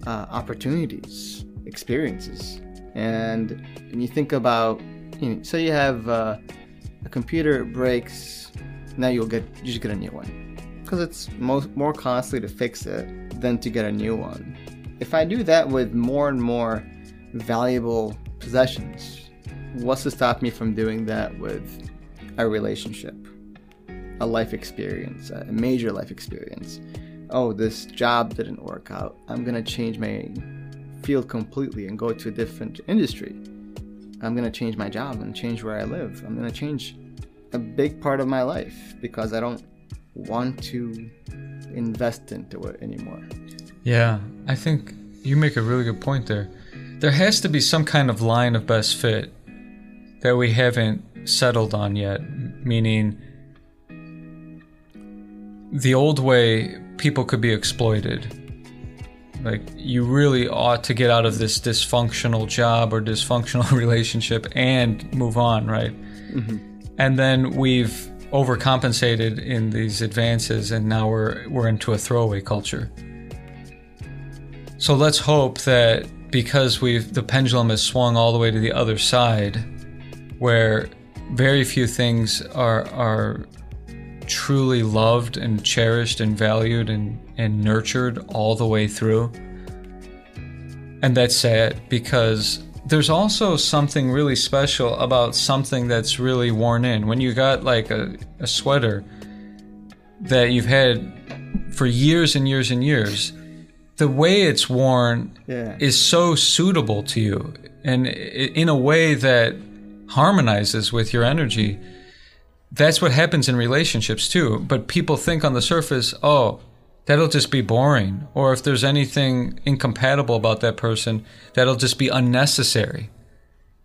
uh, opportunities experiences and when you think about, you know, say you have uh, a computer breaks, now you'll get you just get a new one because it's most more costly to fix it than to get a new one. If I do that with more and more valuable possessions, what's to stop me from doing that with a relationship, a life experience, a major life experience? Oh, this job didn't work out. I'm gonna change my field completely and go to a different industry. I'm going to change my job and change where I live. I'm going to change a big part of my life because I don't want to invest into it anymore. Yeah, I think you make a really good point there. There has to be some kind of line of best fit that we haven't settled on yet, meaning the old way people could be exploited like you really ought to get out of this dysfunctional job or dysfunctional relationship and move on, right? Mm-hmm. And then we've overcompensated in these advances, and now we're we're into a throwaway culture. So let's hope that because we've the pendulum has swung all the way to the other side, where very few things are are truly loved and cherished and valued and, and nurtured all the way through. And that's sad because there's also something really special about something that's really worn in. When you got like a, a sweater that you've had for years and years and years, the way it's worn Yeah. is so suitable to you and in a way that harmonizes with your energy. That's what happens in relationships too. But people think on the surface, oh, that'll just be boring. Or if there's anything incompatible about that person, that'll just be unnecessary.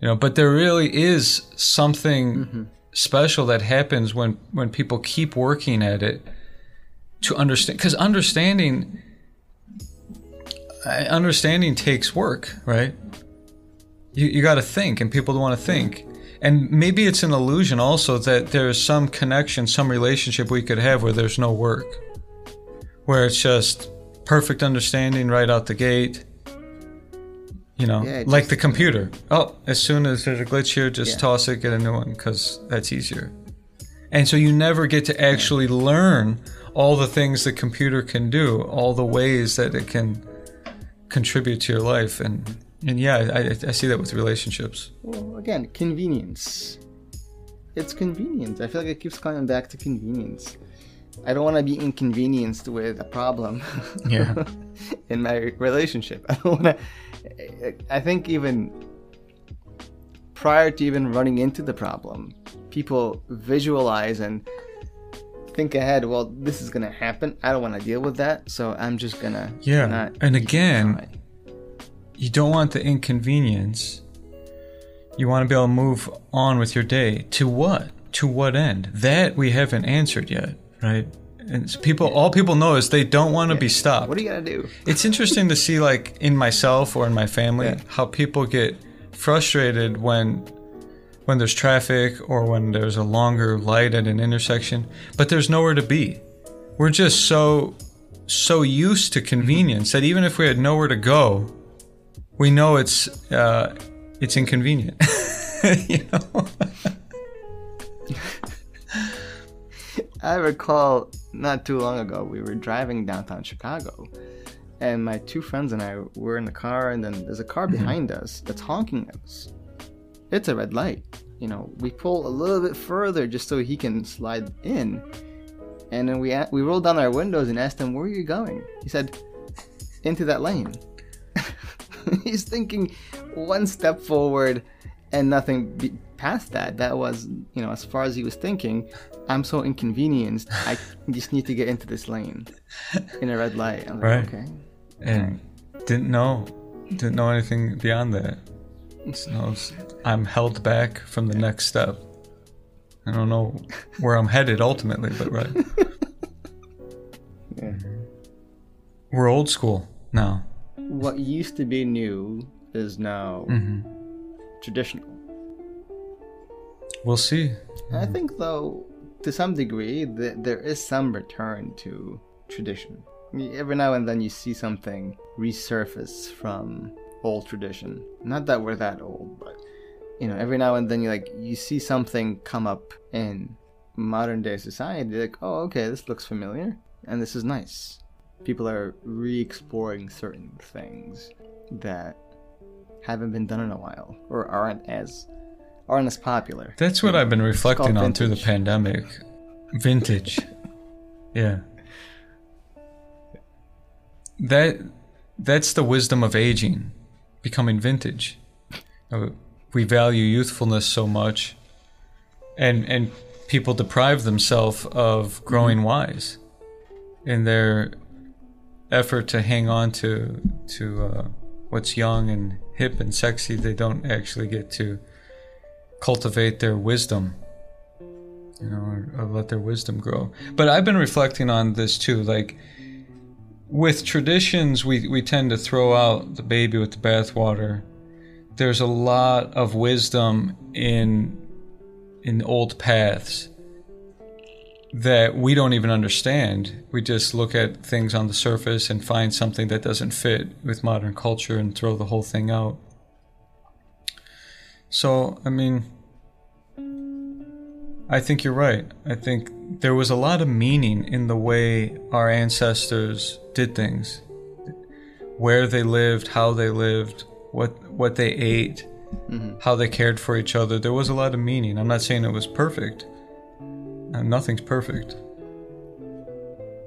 You know, but there really is something mm-hmm. special that happens when when people keep working at it to understand because understanding understanding takes work, right? You, you got to think, and people don't want to think. And maybe it's an illusion also that there's some connection, some relationship we could have where there's no work, where it's just perfect understanding right out the gate. You know, Yeah, like just- the computer. Oh, as soon as there's a glitch here, just Yeah. toss it, get a new one, because that's easier. And so you never get to actually learn all the things the computer can do, all the ways that it can contribute to your life. And and yeah, I, I see that with relationships. Well, again, convenience. It's convenience. I feel like it keeps coming back to convenience. I don't want to be inconvenienced with a problem Yeah. in my relationship. I don't want to. I think even prior to even running into the problem, people visualize and think ahead. Well, this is gonna happen. I don't want to deal with that, so I'm just gonna Yeah. not And again, you don't want the inconvenience. You want to be able to move on with your day. To what? To what end? That we haven't answered yet, right? And so people, all people know is they don't want to be stopped. What are you gonna do? It's interesting to see, like in myself or in my family, Yeah. how people get frustrated when when there's traffic or when there's a longer light at an intersection, but there's nowhere to be. We're just so so used to convenience that even if we had nowhere to go, we know it's uh, it's inconvenient. you know? I recall not too long ago we were driving downtown Chicago, and my two friends and I were in the car, and then there's a car mm-hmm. behind us that's honking at us. It's a red light. You know, we pull a little bit further just so he can slide in, and then we we rolled down our windows and asked him, "Where are you going?" He said, "Into that lane." He's thinking one step forward and nothing be- past that. That was, you know, as far as he was thinking. I'm so inconvenienced. I just need to get into this lane in a red light. I'm like, Right. okay. and didn't know didn't know anything beyond that. Knows I'm held back from the next step. I don't know where I'm headed ultimately, but right. Yeah. We're old school now. What used to be new is now hmm traditional. We'll see. I mm-hmm. think, though, to some degree, th- there is some return to tradition. Every now and then you see something resurface from old tradition. Not that we're that old, but you know, every now and then you like you see something come up in modern day society. Like, oh, okay, this looks familiar, and this is nice. People are re-exploring certain things that haven't been done in a while, or aren't as aren't as popular. That's what I've been reflecting on through the pandemic. Vintage. Yeah. That that's the wisdom of aging, becoming vintage. Uh, We value youthfulness so much and and people deprive themselves of growing wise in their effort to hang on to to uh, what's young and hip and sexy they don't actually get to cultivate their wisdom you know or, or let their wisdom grow. But i've been reflecting on this too like with traditions we, we tend to throw out the baby with the bathwater. There's a lot of wisdom in in old paths that we don't even understand. We just look at things on the surface and find something that doesn't fit with modern culture and throw the whole thing out so, I mean, I think you're right. I think there was a lot of meaning in the way our ancestors did things. Where they lived, how they lived, what what they ate, how they cared for each other. There was a lot of meaning. I'm not saying it was perfect. Uh, nothing's perfect.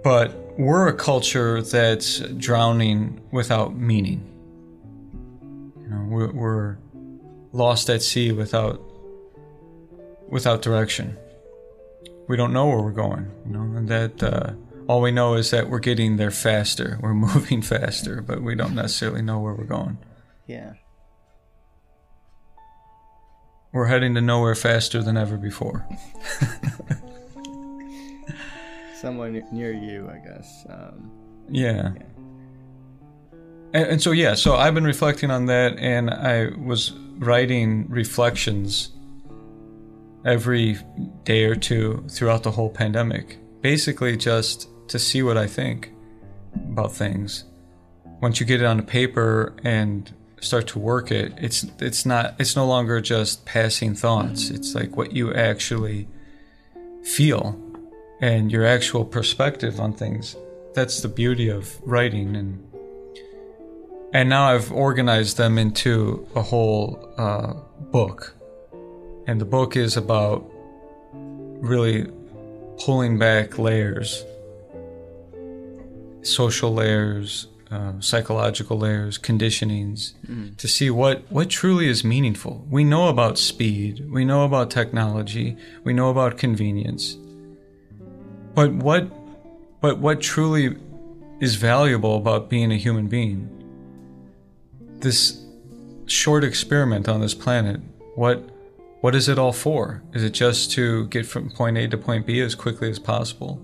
But we're a culture that's drowning without meaning. You know, we're, we're lost at sea without without direction. We don't know where we're going. You know, and that uh, all we know is that we're getting there faster. We're moving faster, but we don't necessarily know where we're going. Yeah. We're heading to nowhere faster than ever before. Somewhere near you, I guess. Um, yeah. yeah. And, and so, yeah, so I've been reflecting on that, and I was writing reflections every day or two throughout the whole pandemic. Basically, just to see what I think about things. Once you get it on a paper and start to work it, it's it's not it's no longer just passing thoughts. It's like what you actually feel and your actual perspective on things. That's the beauty of writing and and now I've organized them into a whole uh, book. And the book is about really pulling back layers, social layers, uh, psychological layers, conditionings, mm. to see what, what truly is meaningful. We know about speed, we know about technology, we know about convenience. But what, but what truly is valuable about being a human being? This short experiment on this planet, what, what is it all for? Is it just to get from point A to point B as quickly as possible?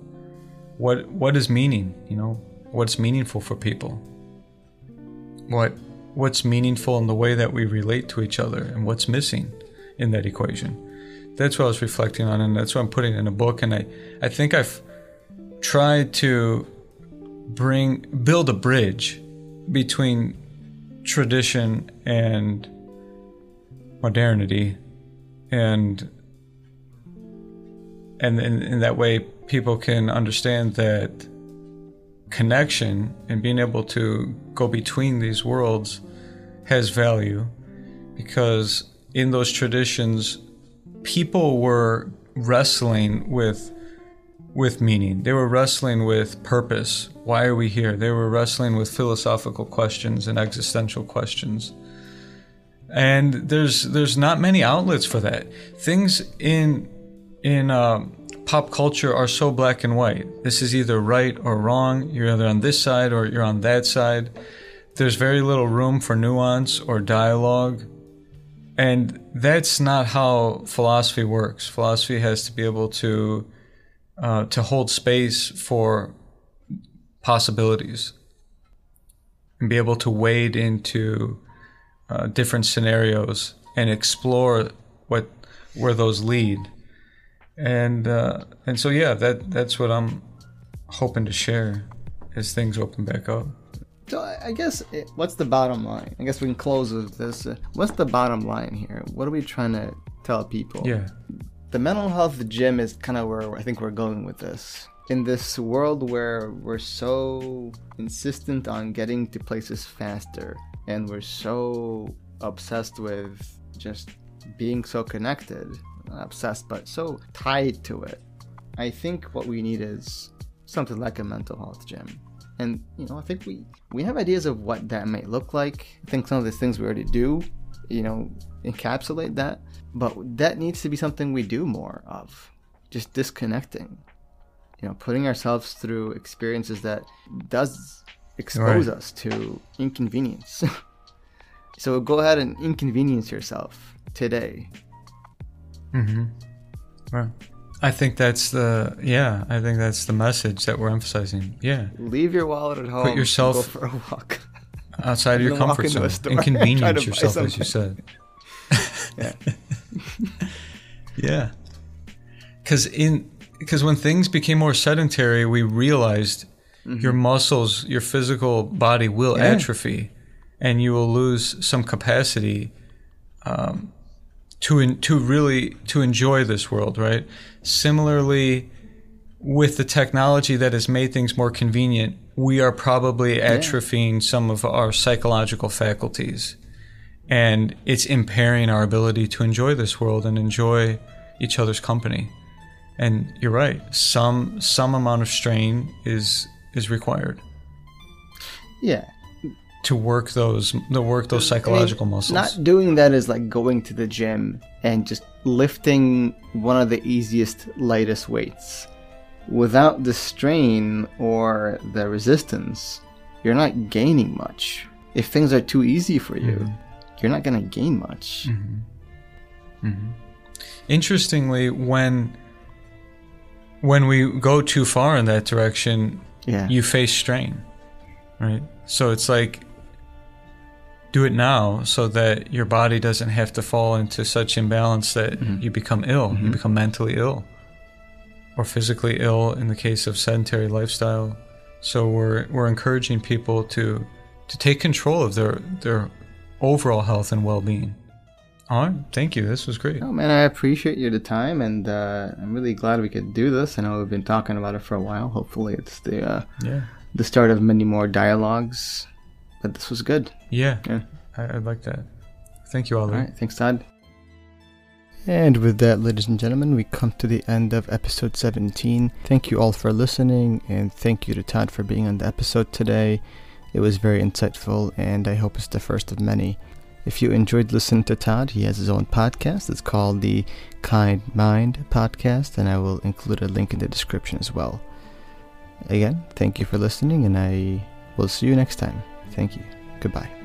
What, what is meaning? You know, what's meaningful for people what what's meaningful in the way that we relate to each other and what's missing in that equation that's what i was reflecting on and that's what i'm putting in a book and i i think i've tried to bring build a bridge between tradition and modernity and and in, that way people can understand that connection and being able to go between these worlds has value because in those traditions people were wrestling with with meaning they were wrestling with purpose why are we here they were wrestling with philosophical questions and existential questions and there's there's not many outlets for that things in in um, pop culture are so black and white. This is either right or wrong. You're either on this side or you're on that side. There's very little room for nuance or dialogue. And that's not how philosophy works. Philosophy has to be able to uh, to hold space for possibilities and be able to wade into uh, different scenarios and explore what where those lead and uh, and so yeah, that that's what I'm hoping to share as things open back up. So I guess it, what's the bottom line? I guess we can close with this. What's the bottom line here? What are we trying to tell people? Yeah. The mental health gym is kind of where I think we're going with this. In this world where we're so insistent on getting to places faster and we're so obsessed with just being so connected, obsessed, but so tied to it. I think what we need is something like a mental health gym. And you know, I think we we have ideas of what that may look like. I think some of the things we already do, you know, encapsulate that. But that needs to be something we do more of. Just disconnecting. You know, putting ourselves through experiences that does expose right. us to inconvenience. so go ahead and inconvenience yourself today Mm-hmm. Right. I think that's the yeah. I think that's the message that we're emphasizing. Yeah. Leave your wallet at home. Put yourself go for a walk outside of your comfort zone. Inconvenience yourself, as you said. yeah. yeah. Because in because when things became more sedentary, we realized mm-hmm. your muscles, your physical body will yeah. atrophy, and you will lose some capacity um, to in, to really to enjoy this world, right? Similarly, with the technology that has made things more convenient, we are probably atrophying yeah. some of our psychological faculties, and it's impairing our ability to enjoy this world and enjoy each other's company. And you're right. Some some amount of strain is is required Yeah. to work those to work those psychological I mean, muscles. Not doing that is like going to the gym and just lifting one of the easiest, lightest weights. Without the strain or the resistance, you're not gaining much. If things are too easy for you, Mm-hmm. You're not going to gain much. Mm-hmm. Mm-hmm. Interestingly, when when we go too far in that direction, Yeah. you face strain, right? So it's like do it now so that your body doesn't have to fall into such imbalance that mm-hmm. you become ill, you become mentally ill or physically ill in the case of sedentary lifestyle. So we're we're encouraging people to to take control of their their overall health and well-being. All right, thank you. This was great. Oh man, I appreciate you the time, and uh, I'm really glad we could do this. I know we've been talking about it for a while. Hopefully, it's the uh, Yeah. the start of many more dialogues. But this was good. Yeah, Yeah. I, I like that. Thank you, Ali. All right, thanks, Todd. And with that, ladies and gentlemen, we come to the end of episode 17. Thank you all for listening, and thank you to Todd for being on the episode today. It was very insightful, and I hope it's the first of many. If you enjoyed listening to Todd, he has his own podcast. It's called the Kind Mind Podcast, and I will include a link in the description as well. Again, thank you for listening, and I will see you next time. Thank you. Goodbye.